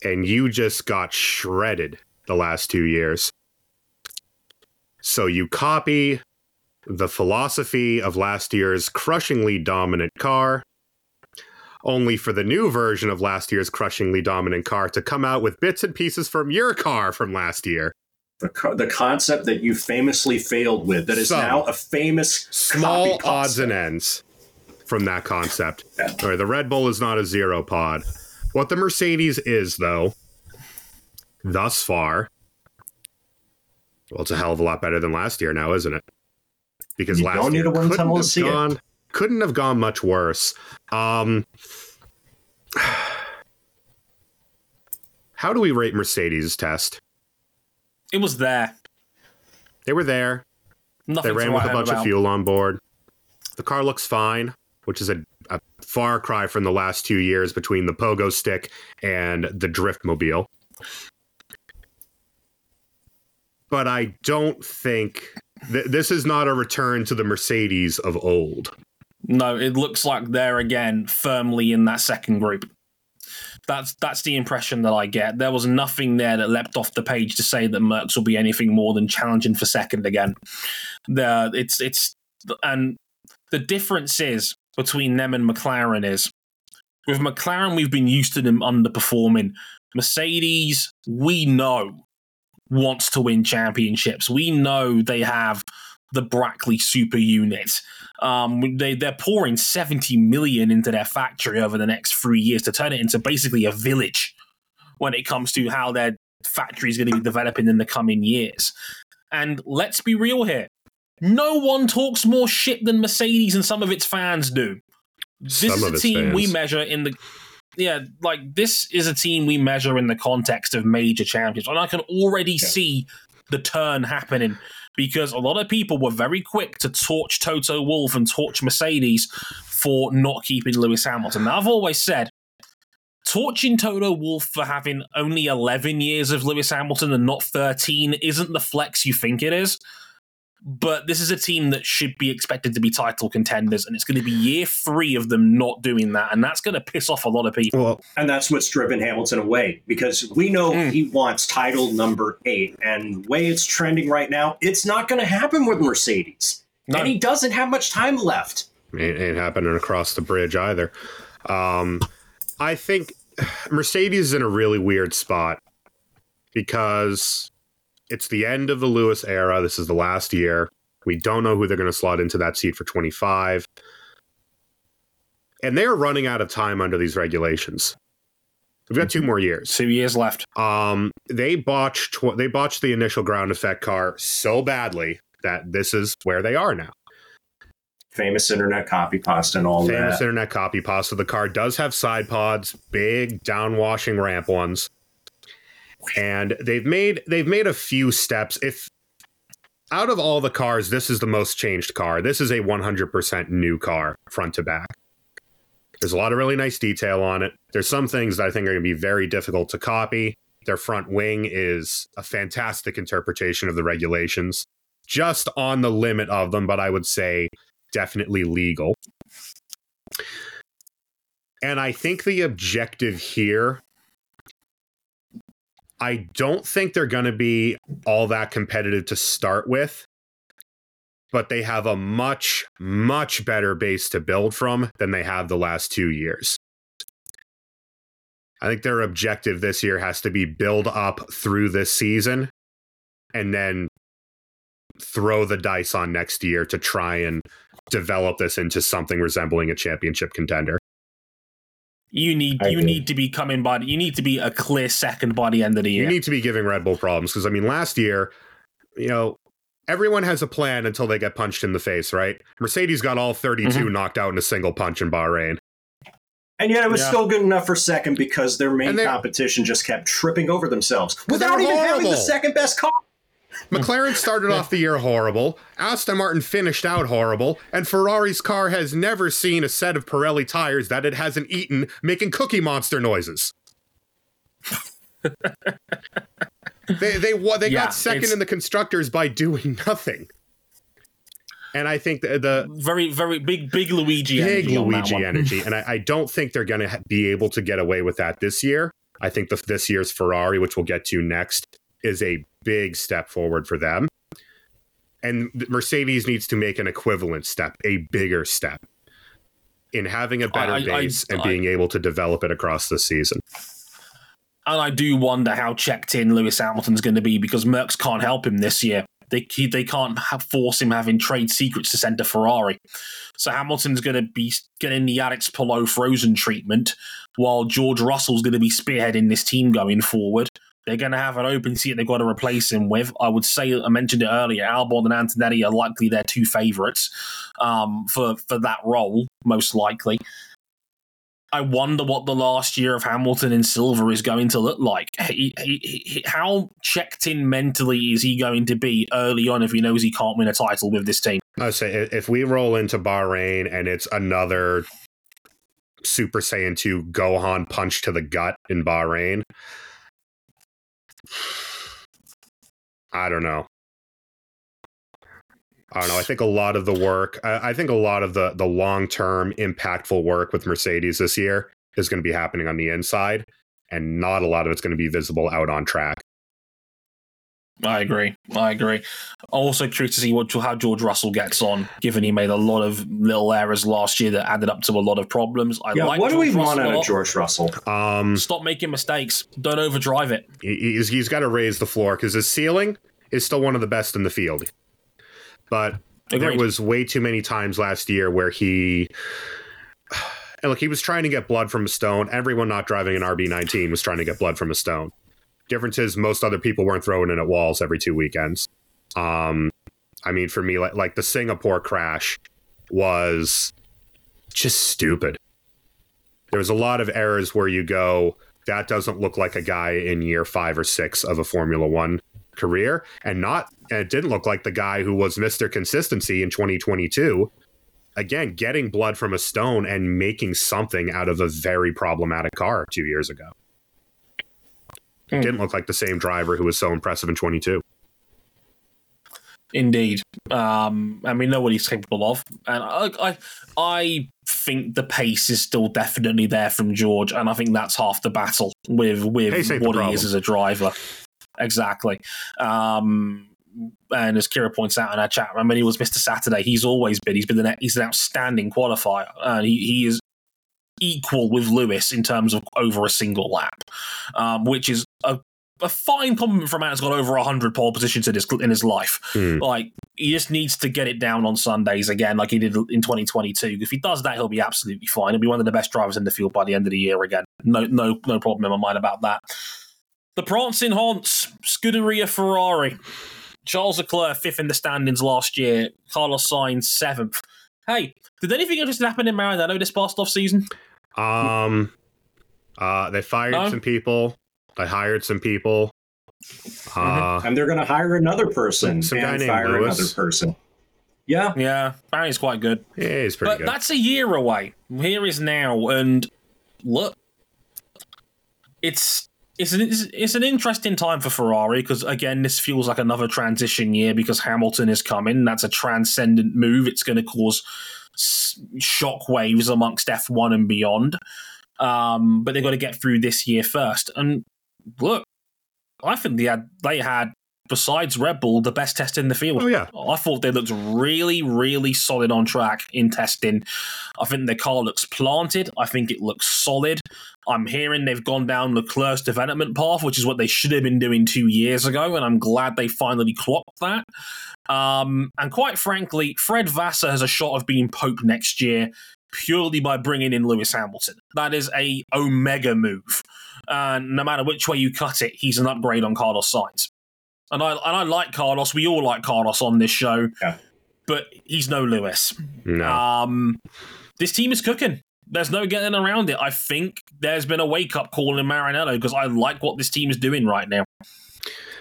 and you just got shredded the last two years. So you copy the philosophy of last year's crushingly dominant car, only for the new version of last year's crushingly dominant car to come out with bits and pieces from your car from last year the, the concept that you famously failed with that is now a famous small odds and ends from that concept. Yeah. Right, the Red Bull is not a zero pod. What the Mercedes is, though, thus far, well, it's a hell of a lot better than last year now, isn't it? Because you last year couldn't have, gone, couldn't have gone much worse. Um, *sighs* how do we rate Mercedes' test? It was there. They were there. Nothing they ran with a bunch about. of fuel on board. The car looks fine, which is a, a far cry from the last two years between the pogo stick and the drift mobile. But I don't think th- this is not a return to the Mercedes of old. No, it looks like they're again firmly in that second group. That's that's the impression that I get. There was nothing there that leapt off the page to say that Mercs will be anything more than challenging for second again. The it's it's and the difference is between them and McLaren is with McLaren we've been used to them underperforming Mercedes, we know, wants to win championships. We know they have the Brackley super unit. Um, they they're pouring seventy million into their factory over the next three years to turn it into basically a village when it comes to how their factory is going to be developing in the coming years. And let's be real here. No one talks more shit than Mercedes and some of its fans do. This Some is a team we measure in the yeah, like this is a team we measure in the context of major champions. And I can already Yeah. see the turn happening because a lot of people were very quick to torch Toto Wolff and torch Mercedes for not keeping Lewis Hamilton. Now, I've always said torching Toto Wolff for having only 11 years of Lewis Hamilton and not 13 isn't the flex you think it is. But this is a team that should be expected to be title contenders, and it's going to be year three of them not doing that, and that's going to piss off a lot of people. Well, And that's what's driven Hamilton away because we know Mm. he wants title number eight. And the way it's trending right now, it's not going to happen with Mercedes. No. And he doesn't have much time left. It ain't happening across the bridge either. Um, I think *sighs* Mercedes is in a really weird spot because it's the end of the Lewis era. This is the last year. We don't know who they're going to slot into that seat for 25. And they're running out of time under these regulations. We've got two more years. Two years left. Um, they botched tw- they botched the initial ground effect car so badly that this is where they are now. Famous internet copy pasta and all Famous that. Famous internet copy pasta. The car does have side pods, big downwashing ramp ones, and they've made they've made a few steps. If out of all the cars, this is the most changed car. This is a 100% new car, front to back. There's a lot of really nice detail on it. There's some things that I think are going to be very difficult to copy. Their front wing is a fantastic interpretation of the regulations, just on the limit of them, but I would say definitely legal. And I think the objective here, I don't think they're going to be all that competitive to start with, but they have a much, much better base to build from than they have the last two years. I think their objective this year has to be build up through this season and then throw the dice on next year to try and develop this into something resembling a championship contender. You need I you agree. need to be coming by. You need to be a clear second by the end of the year. You need to be giving Red Bull problems because I mean, last year, you know, everyone has a plan until they get punched in the face, right? Mercedes got all 32 mm-hmm. knocked out in a single punch in Bahrain. And yet it was Yeah. still good enough for second because their main they- competition just kept tripping over themselves without they're even having the second best car. McLaren started off the year horrible. Aston Martin finished out horrible, and Ferrari's car has never seen a set of Pirelli tires that it hasn't eaten, making Cookie Monster noises. *laughs* they they they Yeah, got second it's- in the constructors by doing nothing. And I think the, the very very big big Luigi big energy Luigi energy, and I, I don't think they're going to ha- be able to get away with that this year. I think the, this year's Ferrari, which we'll get to next, is a big step forward for them. And Mercedes needs to make an equivalent step, a bigger step, in having a better I- I- base and I- being able to develop it across the season. And I do wonder how checked in Lewis Hamilton's going to be because Mercs can't help him this year. They he, they can't ha force him having trade secrets to send to Ferrari. So Hamilton's going to be getting the Alex Palou frozen treatment, while George Russell's going to be spearheading this team going forward. They're going to have an open seat they've got to replace him with. I would say I mentioned it earlier. Albon and Antonelli are likely their two favourites um, for for that role, most likely. I wonder what the last year of Hamilton in silver is going to look like. He, he, he, how checked in mentally is he going to be early on if he knows he can't win a title with this team? I say if we roll into Bahrain and it's another Super Saiyan 2 Gohan punch to the gut in Bahrain, I don't know. I don't know. I think a lot of the work, I, I think a lot of the the long term impactful work with Mercedes this year is going to be happening on the inside, and not a lot of it's going to be visible out on track. I agree. I agree. Also curious to see what how George Russell gets on, given he made a lot of little errors last year that added up to a lot of problems. I Yeah, like what do we want Russell a out of George Russell? Um, Stop making mistakes. Don't overdrive it. he- he's, he's got to raise the floor because his ceiling is still one of the best in the field. But there was way too many times last year where he. *sighs* And look, he was trying to get blood from a stone. Everyone not driving an RB19 was trying to get blood from a stone. Difference is, most other people weren't throwing in at walls every two weekends. Um, I mean, for me, like, like the Singapore crash was just stupid. There was a lot of errors where you go, that doesn't look like a guy in year five or six of a Formula One career, and not, and it didn't look like the guy who was Mr. Consistency in 2022. Again, getting blood from a stone and making something out of a very problematic car two years ago. Hmm. Didn't look like the same driver who was so impressive in 22. Indeed, um, and we know what he's capable of. And I, I, I think the pace is still definitely there from George, and I think that's half the battle with with Pace ain't the what he is as a driver. Exactly. Um, and as Kira points out in our chat, I mean, he was Mr. Saturday. He's always been. He's been an he's an outstanding qualifier, and he, he is equal with Lewis in terms of over a single lap, um, which is a, a fine compliment for a man that's got over hundred pole positions in his in his life. Hmm. Like he just needs to get it down on Sundays again, like he did in 2022. If he does that, he'll be absolutely fine. He'll be one of the best drivers in the field by the end of the year again. No, no, no problem in my mind about that. The prancing haunts, Scuderia Ferrari, Charles Leclerc fifth in the standings last year, Carlos Sainz seventh. Hey, did anything interesting happen in Maranello this past off season? Um, uh, they fired No? some people. They hired some people. Uh, And they're going to hire another person Some guy and named fire Lewis. another person. Yeah. Yeah, apparently it's quite good. yeah, he's pretty But good. that's a year away. Here is now, and look, it's it's an, it's, it's an interesting time for Ferrari because again, this feels like another transition year because Hamilton is coming. That's a transcendent move. It's going to cause s- shock waves amongst F1 and beyond. Um, but they've got to get through this year first. And look, I think they had they had besides Red Bull the best test in the field. oh yeah, I thought they looked really, really solid on track in testing. I think their car looks planted. I think it looks solid. I'm hearing they've gone down Leclerc's development path, which is what they should have been doing two years ago, and I'm glad they finally clocked that. Um, and quite frankly, Fred Vasseur has a shot of being Pope next year purely by bringing in Lewis Hamilton. That is a omega move. And no matter which way you cut it, he's an upgrade on Carlos Sainz. And I and I like Carlos. We all like Carlos on this show. Yeah. But he's no Lewis. no. Um, this team is cooking. There's no getting around it. I think there's been a wake up call in Maranello because I like what this team is doing right now.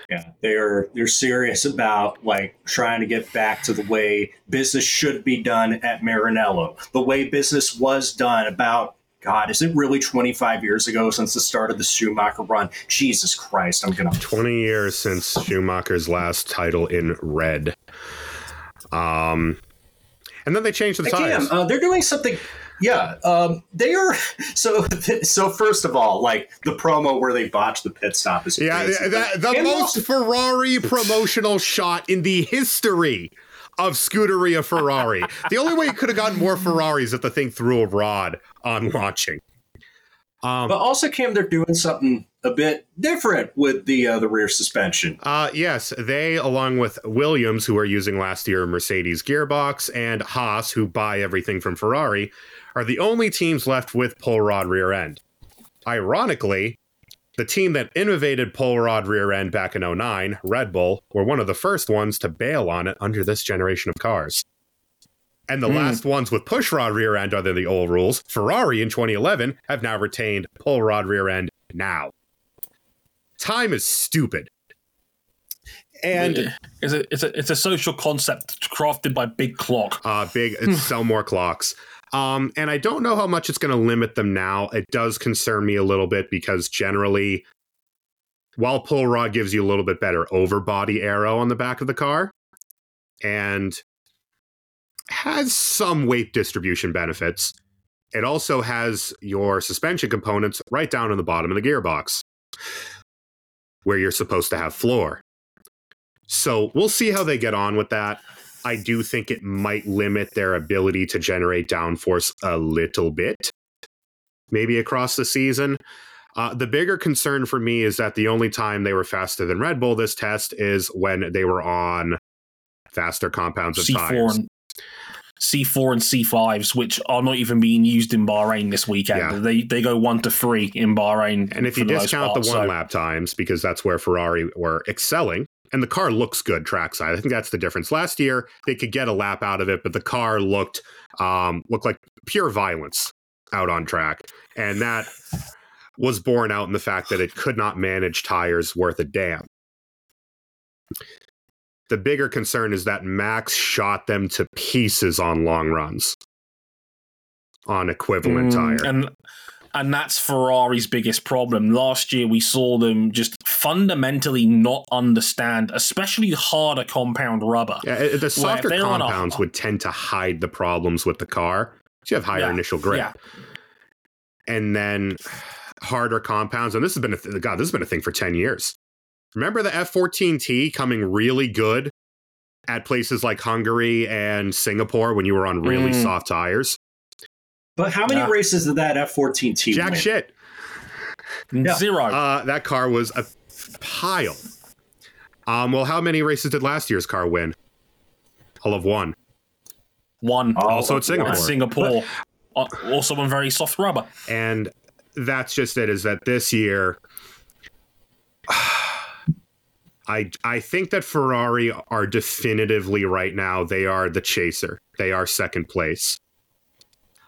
Yeah, they're they're serious about like trying to get back to the way business should be done at Maranello, The way business was done about God, is it really 25 years ago since the start of the Schumacher run? Jesus Christ, I'm gonna 20 years since Schumacher's last title in red. Um, and then they changed the Again, tires. uh, they're doing something. Yeah, um, they are. *laughs* So, *laughs* so first of all, like the promo where they botched the pit stop is yeah, crazy. that, the And most Ferrari promotional shot in the history of Scuderia Ferrari. the only way it could have gotten more Ferraris if the thing threw a rod on launching. Um, But also, Cam, they're doing something a bit different with the uh, the rear suspension. Uh, yes, they, along with Williams, who are using last year Mercedes gearbox, and Haas, who buy everything from Ferrari, are the only teams left with pull rod rear end. Ironically, the team that innovated pull rod rear end back in 09, Red Bull, were one of the first ones to bail on it under this generation of cars. And the Hmm. last ones with push rod rear end under the old rules, Ferrari in 2011, have now retained pull rod rear end now. Time is stupid. And it's a, it's a it's a social concept crafted by Big Clock. uh, big sell *laughs* more clocks. Um, and I don't know how much it's going to limit them now. It does concern me a little bit because generally, while pull rod gives you a little bit better over body aero on the back of the car, and has some weight distribution benefits, it also has your suspension components right down in the bottom of the gearbox, where you're supposed to have floor. So we'll see how they get on with that. I do think it might limit their ability to generate downforce a little bit, maybe across the season. Uh, the bigger concern for me is that the only time they were faster than Red Bull this test is when they were on faster compounds of C4 tires. and C4 and C5s, which are not even being used in Bahrain this weekend. Yeah. They they go one to three in Bahrain. And if you the discount part, the one so- lap times, because that's where Ferrari were excelling, and the car looks good trackside. I think that's the difference. Last year they could get a lap out of it, but the car looked um, looked like pure violence out on track, and that was borne out in the fact that it could not manage tires worth a damn. The bigger concern is that Max shot them to pieces on long runs on equivalent Mm, tire. And and that's Ferrari's biggest problem. Last year we saw them just fundamentally not understand, especially harder compound rubber. Yeah, the softer they're a- compounds would tend to hide the problems with the car. So you have higher Yeah, initial grip, yeah. and then harder compounds. And this has been a th- God, this has been a thing for ten years. Remember the F14T coming really good at places like Hungary and Singapore when you were on really Mm. soft tires. But how many Yeah. races did that F14T Jack win? shit. Yeah. Zero. Uh, that car was a pile. Um, well, how many races did last year's car win? All of one. one. Oh, Also at Singapore. At Singapore. Uh, also on very soft rubber. and that's just it is that this year *sighs* I I think that Ferrari are definitively right now they are the chaser. They are second place.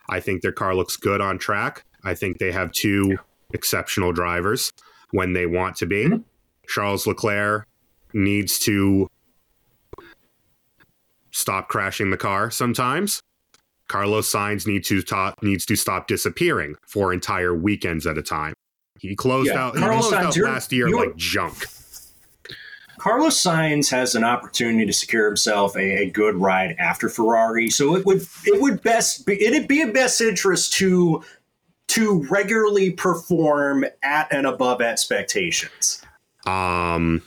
I think their car looks good on track. I think they have two exceptional drivers when they want to be. Mm-hmm. Charles Leclerc needs to stop crashing the car sometimes. Carlos Sainz needs to stop needs to stop disappearing for entire weekends at a time. He closed Yeah, out. He closed Sainz, out last year like junk. Carlos Sainz has an opportunity to secure himself a, a good ride after Ferrari, so it would it would best be it'd be in best interest to to regularly perform at and above expectations. Um,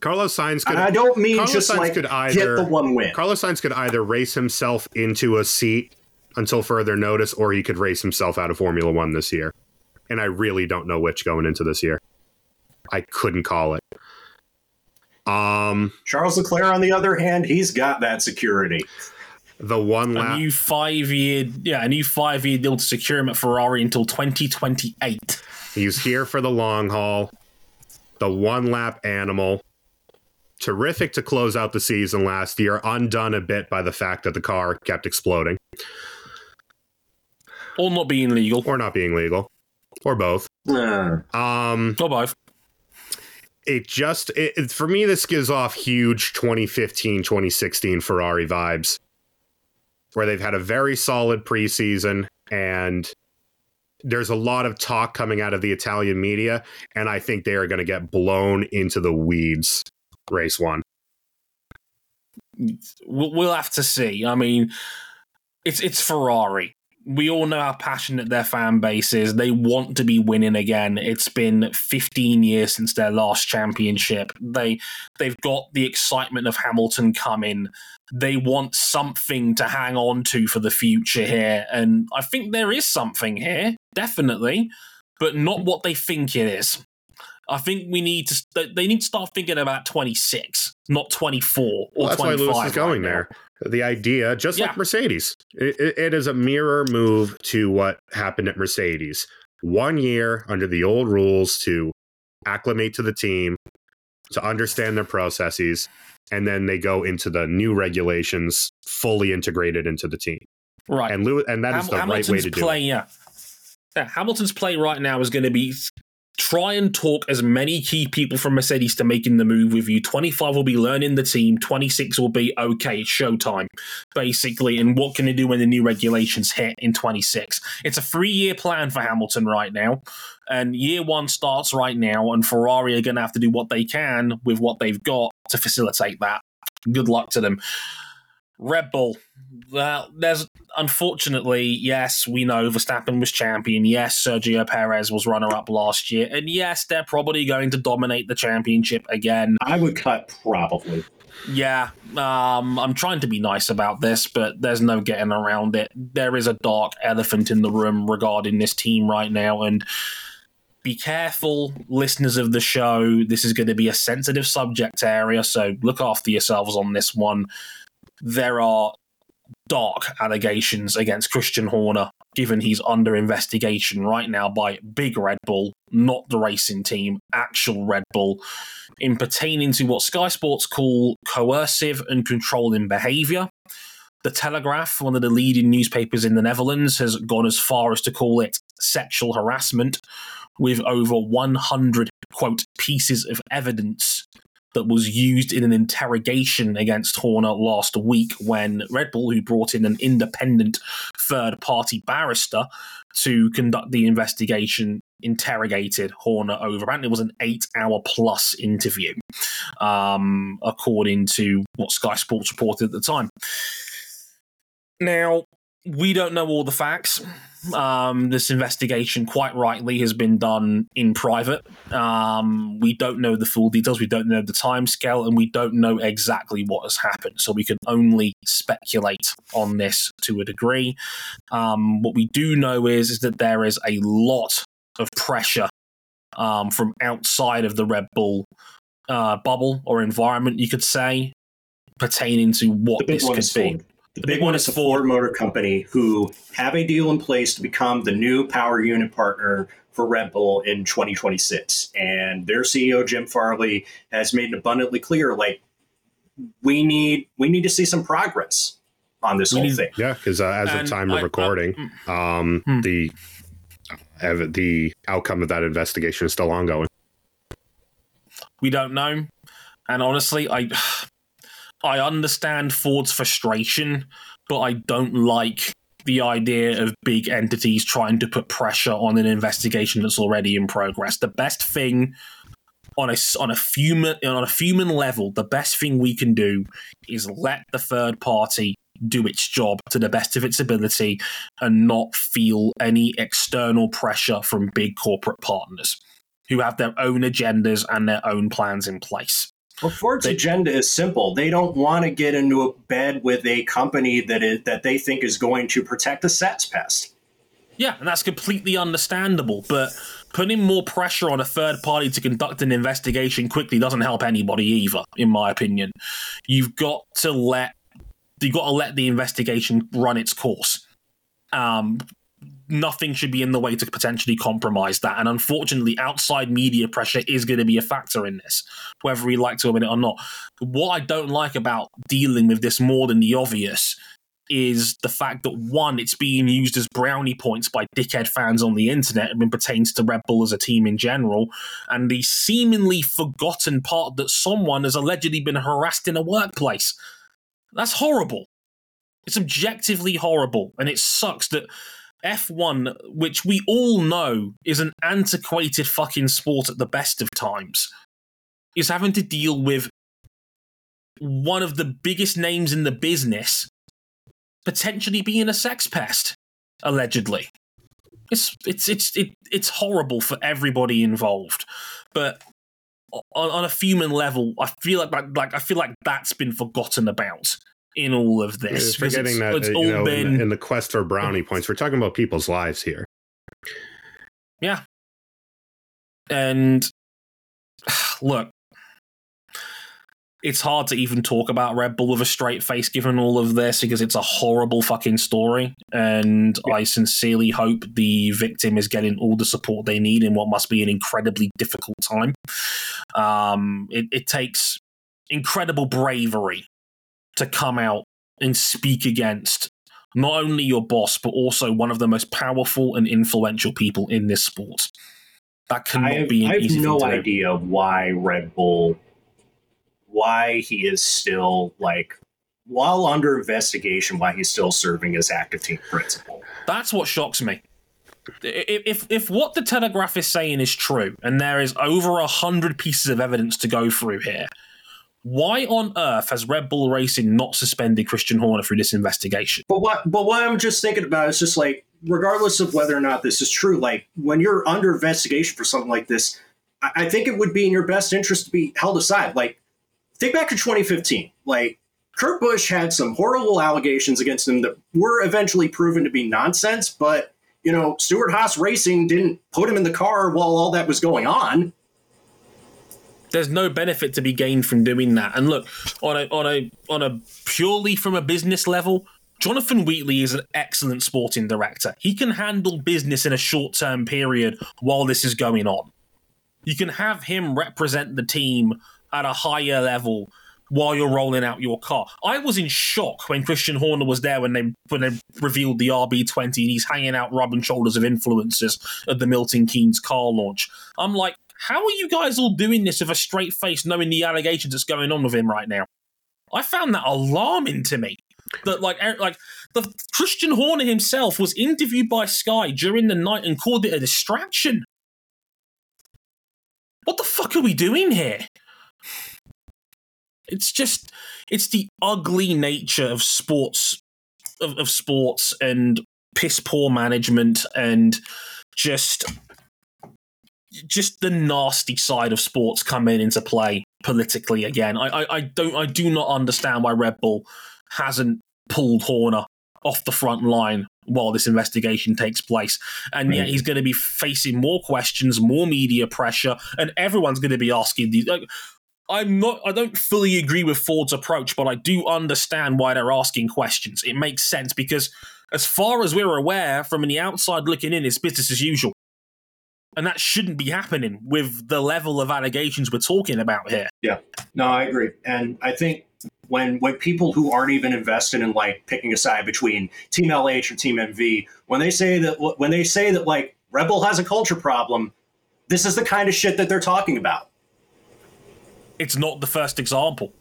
Carlos Sainz could. And I don't mean Carlos just Sainz like could get either- the one win. Carlos Sainz could either race himself into a seat until further notice, or he could race himself out of Formula One this year. And I really don't know which going into this year. I couldn't call it. Um, Charles Leclerc, on the other hand, he's got that security. The one A lap. new five year yeah, a new five year deal to secure him at Ferrari until twenty twenty eight. He's here for the long haul. The one lap animal. Terrific to close out the season last year, undone a bit by the fact that the car kept exploding Or not being legal. or not being legal or both. Uh, Um, Or both. it just it, it- for me this gives off huge 2015 2016 ferrari vibes where they've had a very solid preseason and there's a lot of talk coming out of the italian media and i think they are going to get blown into the weeds race one We'll, have to see. I mean, it's it's Ferrari. We all know how passionate their fan base is. They want to be winning again. It's been 15 years since their last championship. They they've got the excitement of Hamilton coming. They want something to hang on to for the future here, and I think there is something here, definitely, but not what they think it is. I think we need to. They need to start thinking about 26, not 24 or well, that's why 25. lewis is going right there the idea just Yeah. like mercedes it, it- is a mirror move to what happened at mercedes one year under the old rules to acclimate to the team to understand their processes and then they go into the new regulations fully integrated into the team Right. and Lewis, and that is Ham- the right way Hamilton's to do play, it yeah. yeah. Hamilton's play right now is going to be try and talk as many key people from Mercedes to making the move with you. 25 will be learning the team, 26 will be okay, showtime, basically. And what can they do when the new regulations hit in 26? It's a three year plan for Hamilton right now. And year one starts right now, and Ferrari are going to have to do what they can with what they've got to facilitate that. Good luck to them. Red Bull. Well, there's unfortunately, yes, we know Verstappen was champion. Yes, Sergio Perez was runner up last year. And yes, they're probably going to dominate the championship again. I would cut probably. Yeah, um, I'm trying to be nice about this, but there's no getting around it. There is a dark elephant in the room regarding this team right now, and be careful, listeners of the show. This is going to be a sensitive subject area, so look after yourselves on this one. There are dark allegations against Christian Horner, given he's under investigation right now by Big Red Bull, not the racing team, actual Red Bull, in pertaining to what Sky Sports call coercive and controlling behaviour. The Telegraph, one of the leading newspapers in the Netherlands, has gone as far as to call it sexual harassment, with over 100 quote pieces of evidence that was used in an interrogation against Horner last week when Red Bull, who brought in an independent third party barrister to conduct the investigation, interrogated Horner over. And it was an eight hour plus interview, um, according to what Sky Sports reported at the time. Now, we don't know all the facts. Um, this investigation, quite rightly, has been done in private. Um, we don't know the full details. We don't know the time scale, and we don't know exactly what has happened. So we can only speculate on this to a degree. Um, what we do know is is that there is a lot of pressure um, from outside of the Red Bull uh, bubble or environment, you could say, pertaining to what this could be. The big one is the Ford Motor Company, who have a deal in place to become the new power unit partner for Red Bull in 2026. And their CEO Jim Farley has made it abundantly clear, like we need we need to see some progress on this whole thing. Yeah, because uh, as And of time of I- I- recording, um, Hmm. the uh, the outcome of that investigation is still ongoing. We don't know. And honestly, I I understand Ford's frustration, but I don't like the idea of big entities trying to put pressure on an investigation that's already in progress. The best thing on a on a human on a human level, the best thing we can do is let the third party do its job to the best of its ability and not feel any external pressure from big corporate partners who have their own agendas and their own plans in place. Well, Ford's They- agenda is simple. They don't want to get into a bed with a company that is that they think is going to protect the SATS pest. Yeah, and that's completely understandable, but putting more pressure on a third party to conduct an investigation quickly doesn't help anybody either, in my opinion. You've got to let you've got to let the investigation run its course. Um, nothing should be in the way to potentially compromise that. And unfortunately, outside media pressure is going to be a factor in this, whether we like to admit it or not. What I don't like about dealing with this more than the obvious is the fact that one, it's being used as brownie points by dickhead fans on the internet and pertains to Red Bull as a team in general, and the seemingly forgotten part that someone has allegedly been harassed in a workplace. That's horrible. It's objectively horrible, and it sucks that F1, which we all know is an antiquated fucking sport at the best of times, is having to deal with one of the biggest names in the business potentially being a sex pest, allegedly. It's it's it's it, it's horrible for everybody involved, but on, on a human level, I feel like like I feel like that's been forgotten about in all of this. Forgetting it's, that it's uh, all know, in been the, in the quest for brownie points, we're talking about people's lives here. Yeah. And *sighs* look, it's hard to even talk about Red Bull with a straight face given all of this because it's a horrible fucking story. And I sincerely hope the victim is getting all the support they need in what must be an incredibly difficult time. Um, it, it takes incredible bravery to come out and speak against not only your boss, but also one of the most powerful and influential people in this sport. That cannot have, be an I have easy no thing to do. idea why Red Bull, why he is still like, while under investigation, why he's still serving as active team principal. That's what shocks me. If, if if what the Telegraph is saying is true, and there is over a hundred pieces of evidence to go through here, Why on earth has Red Bull Racing not suspended Christian Horner through this investigation? But what but what I'm just thinking about is just like regardless of whether or not this is true, like when you're under investigation for something like this, I, I think it would be in your best interest to be held aside. Like think back to 2015. Like Kurt Busch had some horrible allegations against him that were eventually proven to be nonsense, but you know, Stewart Haas Racing didn't put him in the car while all that was going on. There's no benefit to be gained from doing that. And look, on a on a on a purely from a business level, Jonathan Wheatley is an excellent sporting director. He can handle business in a short term period while this is going on. You can have him represent the team at a higher level while you're rolling out your car. I was in shock when Christian Horner was there when they when they revealed the RB20 and he's hanging out rubbing shoulders of influencers at the Milton Keynes car launch. I'm like, how are you guys all doing this with a straight face, knowing the allegations that's going on with him right now? I found that alarming to me. That like er, like the Christian Horner himself was interviewed by Sky during the night and called it a distraction. What the fuck are we doing here? It's just it's the ugly nature of sports of, of sports and piss poor management and just just the nasty side of sports coming into play politically again. I, I, I don't I do not understand why Red Bull hasn't pulled Horner off the front line while this investigation takes place. And yet he's going to be facing more questions, more media pressure, and everyone's going to be asking these. Like, I'm not. I don't fully agree with Ford's approach, but I do understand why they're asking questions. It makes sense because, as far as we're aware, from the outside looking in, it's business as usual. And that shouldn't be happening with the level of allegations we're talking about here. Yeah, no, I agree, and I think when when people who aren't even invested in like picking a side between Team LH or Team MV, when they say that when they say that like Red Bull has a culture problem, this is the kind of shit that they're talking about. It's not the first example.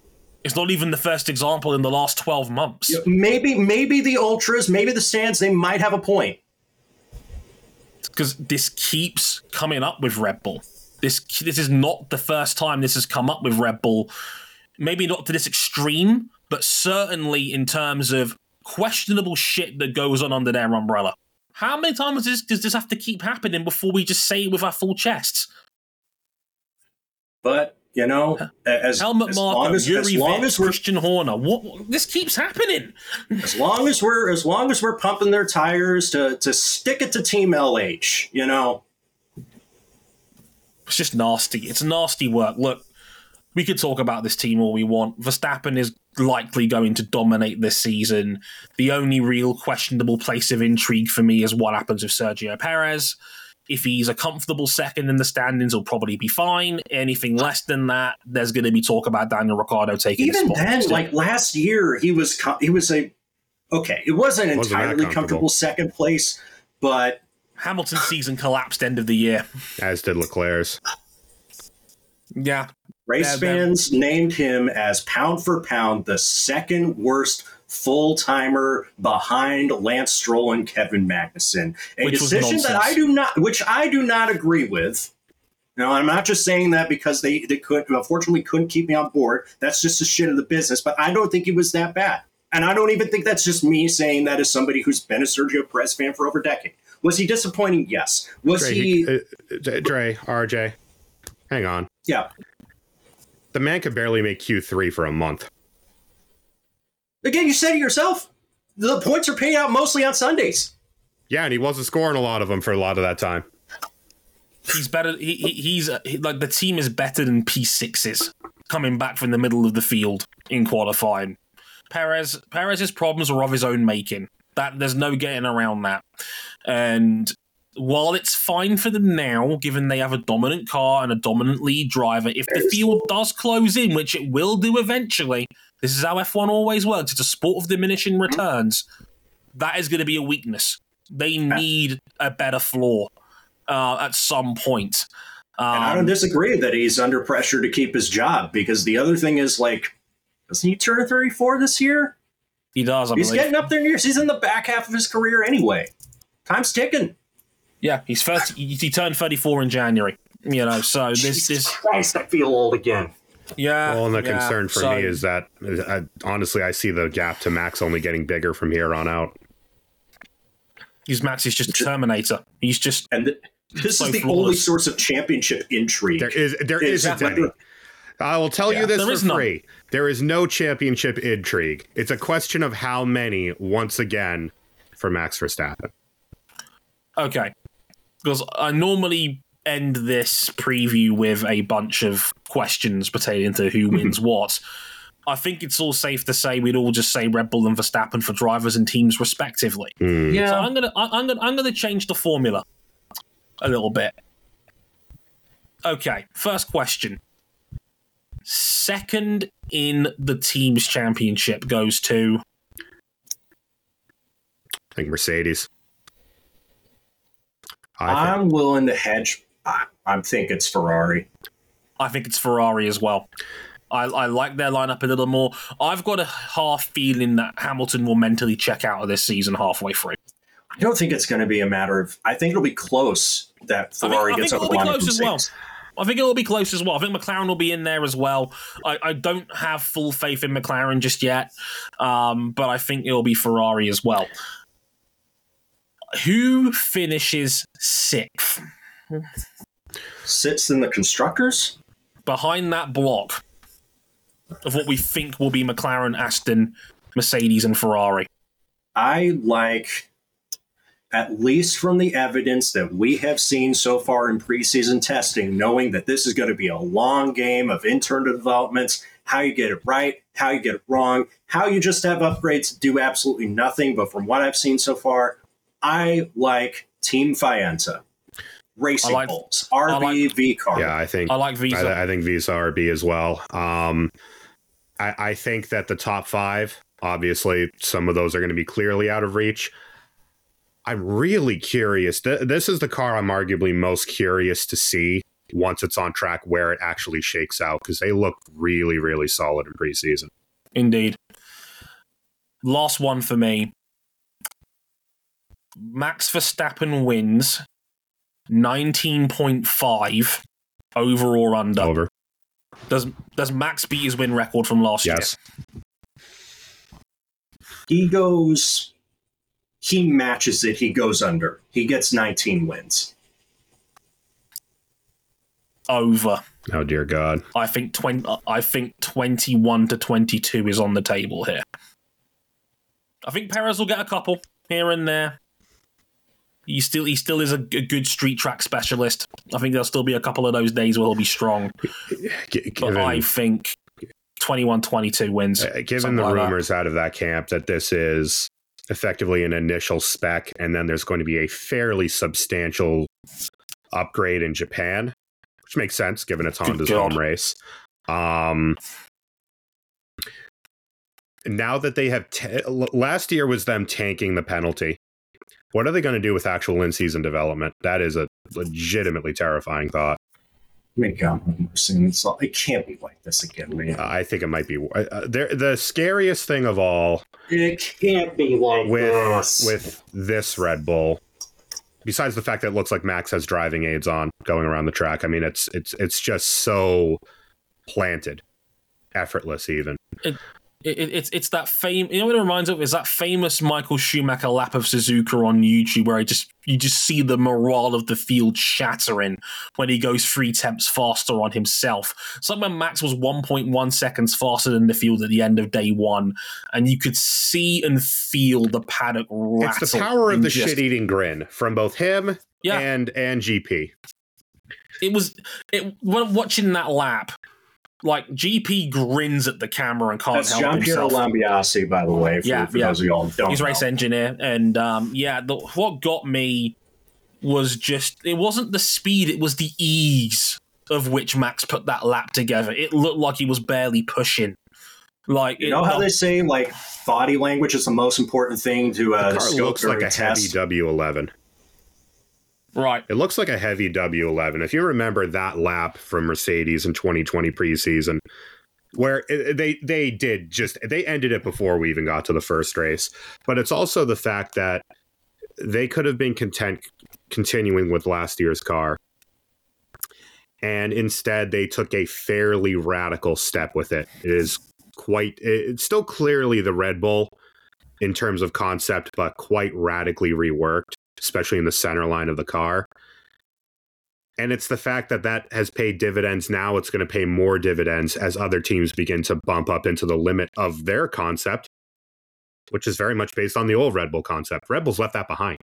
It's not even the first example in the last twelve months. Maybe maybe the ultras, maybe the stands, they might have a point because this keeps coming up with Red Bull. This this is not the first time this has come up with Red Bull. Maybe not to this extreme, but certainly in terms of questionable shit that goes on under their umbrella. How many times does, does this have to keep happening before we just say it with our full chests? But you know, as Helmut as Marko, long as, Yuri as long Vick, as we're Christian Horner. What this keeps happening. as long as we're as long as we're pumping their tires to to stick it to Team LH, you know. It's just nasty. It's nasty work. Look, we could talk about this team all we want. Verstappen is likely going to dominate this season. The only real questionable place of intrigue for me is what happens with Sergio Perez. If he's a comfortable second in the standings, he'll probably be fine. Anything less than that, there's going to be talk about Daniel Ricciardo taking his Even spot. then, So- like last year, he was co- he was a okay. It wasn't Wasn't entirely comfortable. comfortable second place, but Hamilton's season collapsed end of the year. as did Leclerc's. Yeah, race Yeah, that- fans named him as pound for pound the second worst full timer behind Lance Stroll and Kevin Magnussen. A Which decision that. I do not, which I do not agree with. Now, I'm not just saying that because they, they could, unfortunately, couldn't keep me on board. That's just the shit of the business. But I don't think he was that bad. And I don't even think that's just me saying that as somebody who's been a Sergio Perez fan for over a decade. Was he disappointing? Yes. Was Dre, he? he- uh, Dre, RJ, hang on. yeah. The man could barely make Q3 for a month. Again, you said it yourself. The points are paid out mostly on Sundays. Yeah, and he wasn't scoring a lot of them for a lot of that time. he's better. He, he, he's uh, he, like the team is better than P6s coming back from the middle of the field in qualifying. Perez Perez's problems are of his own making. That there's no getting around that. And while it's fine for them now, given they have a dominant car and a dominant lead driver, if the field does close in, which it will do eventually, this is how F1 always works. It's a sport of diminishing returns. That is going to be a weakness. They need a better floor uh, at some point. And I Um, don't disagree that he's under pressure to keep his job because the other thing is like, doesn't he turn 34 this year? he does. I He's believe. getting up there in years. He's in the back half of his career anyway. Time's ticking. Yeah, he's 30, he he turned 34 in January. You know, so this Jesus this Christ, I feel old again. Yeah. Well, and the yeah. concern for So- me is that uh, honestly, I see the gap to Max only getting bigger from here on out. His Max is just Terminator. He's just And th- this So is the flawless. only source of championship intrigue. There is there Is isn't whether- any. I will tell Yeah. you this There for is none. There is no championship intrigue. It's a question of how many once again for Max Verstappen. okay. Because I normally end this preview with a bunch of questions pertaining to who wins *laughs* what. I think it's all safe to say we'd all just say Red Bull and Verstappen for drivers and teams respectively. Hmm. So I'm gonna I- I'm gonna I'm gonna change the formula a little bit. Okay, first question. Second in the teams championship goes to I think Mercedes. I'm willing to hedge. I, I think it's Ferrari. I think it's Ferrari as well. I, I like their lineup a little more. I've got a half feeling that Hamilton will mentally check out of this season halfway through. I don't think it's going to be a matter of. I think it'll be close that Ferrari I think, Ferrari I gets think over it'll the be line. close as well. I think it'll be close as well. I think McLaren will be in there as well. I, I don't have full faith in McLaren just yet, um, but I think it'll be Ferrari as well. Who finishes sixth Sits in the constructors. behind that block of what we think will be McLaren, Aston, Mercedes, and Ferrari? I like, at least from the evidence that we have seen so far in preseason testing, knowing that this is going to be a long game of internal developments, how you get it right, how you get it wrong, how you just have upgrades do absolutely nothing. But from what I've seen so far, I like Team Faenza, Racing I like- Bulls, RB like- V car. yeah, I think I like Visa. I, I think Visa RB as well. Um, I, I think that the top five, obviously, some of those are going to be clearly out of reach. I'm really curious. Th- this is the car I'm arguably most curious to see once it's on track where it actually shakes out because they look really, really solid in preseason. Indeed. Last one for me. Max Verstappen wins 19.5 over or under. Over. Does does Max beat his win record from last year? Yes. He goes, he matches it, he goes under. He gets 19 wins. Over. Oh dear God. I think 20 uh, I think 21 to 22 is on the table here. I think Perez will get a couple here and there. He still he still is a, g- good street track specialist. I think there'll still be a couple of those days where he'll be strong. G- But I think 21 22 wins. uh, given the like that. rumors out of that camp that this is effectively an initial spec, and then there's going to be a fairly substantial upgrade in Japan, which makes sense given it's Honda's home race. Um, now that they have l- last year was them tanking the penalty. What are they going to do with actual in-season development? That is a legitimately terrifying thought. My God, I'm seeing all- it can't be like this again, man. I think it might be uh, uh, there- the scariest thing of all It can't be like with this. with this Red Bull. Besides the fact that it looks like Max has driving aids on going around the track, I mean it's it's it's just so planted, effortless even. It, it, it's it's that fame. You know what it reminds of is that famous Michael Schumacher lap of Suzuka on YouTube, where I just you just see the morale of the field shattering when he goes three tenths faster on himself. Somewhere Max was 1.1 seconds faster than the field at the end of day one, and you could see and feel the paddock. It's the power of the just- shit-eating grin from both him Yeah. and and GP. It was it when watching that lap. Like GP grins at the camera and can't That's help Gian Piero himself. Lambiase, by the way, for, Yeah, for yeah. those of y'all don't He's know. race engineer, and um, yeah, the, what got me was just it wasn't the speed; it was the ease of which Max put that lap together. It looked like he was barely pushing. Like You it- know how they say, like, body language is the most important thing to uh, The car scope looks like during a heavy test? W11. Right? It looks like a heavy W11. If you remember that lap from Mercedes in 2020 preseason, where they they did just they ended it before we even got to the first race. But it's also the fact that they could have been content continuing with last year's car. and instead they took a fairly radical step with it. It is quite, it's still clearly the Red Bull in terms of concept, but quite radically reworked, especially in the center line of the car. And it's the fact that that has paid dividends. Now it's going to pay more dividends as other teams begin to bump up into the limit of their concept, which is very much based on the old Red Bull concept. Red Bull's left that behind.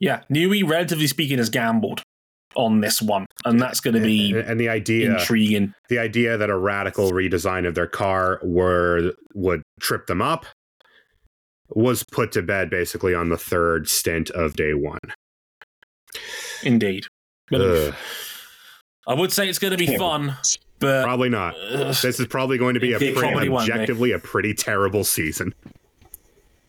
Yeah, Newey, relatively speaking, has gambled on this one, and that's going to be and, and the idea intriguing. The idea that a radical redesign of their car were would trip them up was put to bed basically on the third stint of day one. Indeed. Ugh. I would say it's going to be fun, but Probably not. Ugh. This is probably going to be a pretty, be. objectively a pretty terrible season.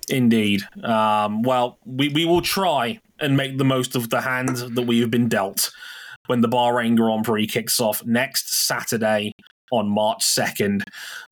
Indeed. Um, well, we, we will try and make the most of the hand that we have been dealt when the Bahrain Grand Prix kicks off next Saturday on March 2nd.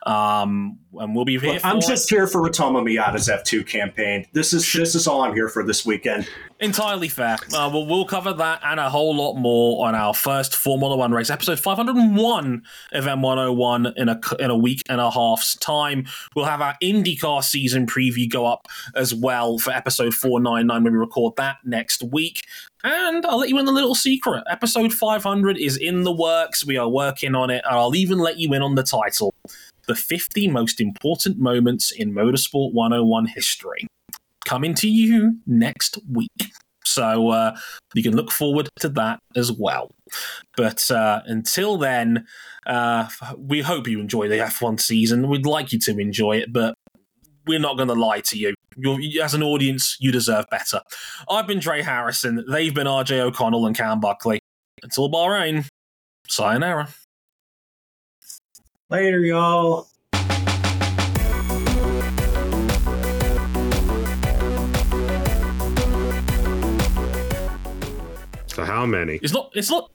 Um, and we'll be here Look, I'm it. just here for Ritomo Miyata's F2 campaign. This is this is all I'm here for this weekend. entirely fair. Uh, we'll, we'll cover that and a whole lot more on our first Formula One race, episode 501 of M101 in a, in a week and a half's time. We'll have our IndyCar season preview go up as well for episode 499 when we record that next week. And I'll let you in a little secret. Episode 500 is in the works. We are working on it. And I'll even let you in on the title The 50 Most Important Moments in Motorsport 101 History. Coming to you next week. So uh, you can look forward to that as well. But uh, until then, uh, we hope you enjoy the F1 season. We'd like you to enjoy it, but we're not going to lie to you. You're, as an audience, you deserve better. I've been Dre Harrison. They've been RJ O'Connell and Cam Buckley. Until Bahrain, sayonara. Later, y'all. So how many? It's not. It's not.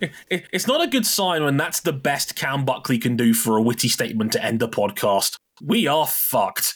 it- it- It's not a good sign when that's the best Cam Buckley can do for a witty statement to end the podcast. We are fucked.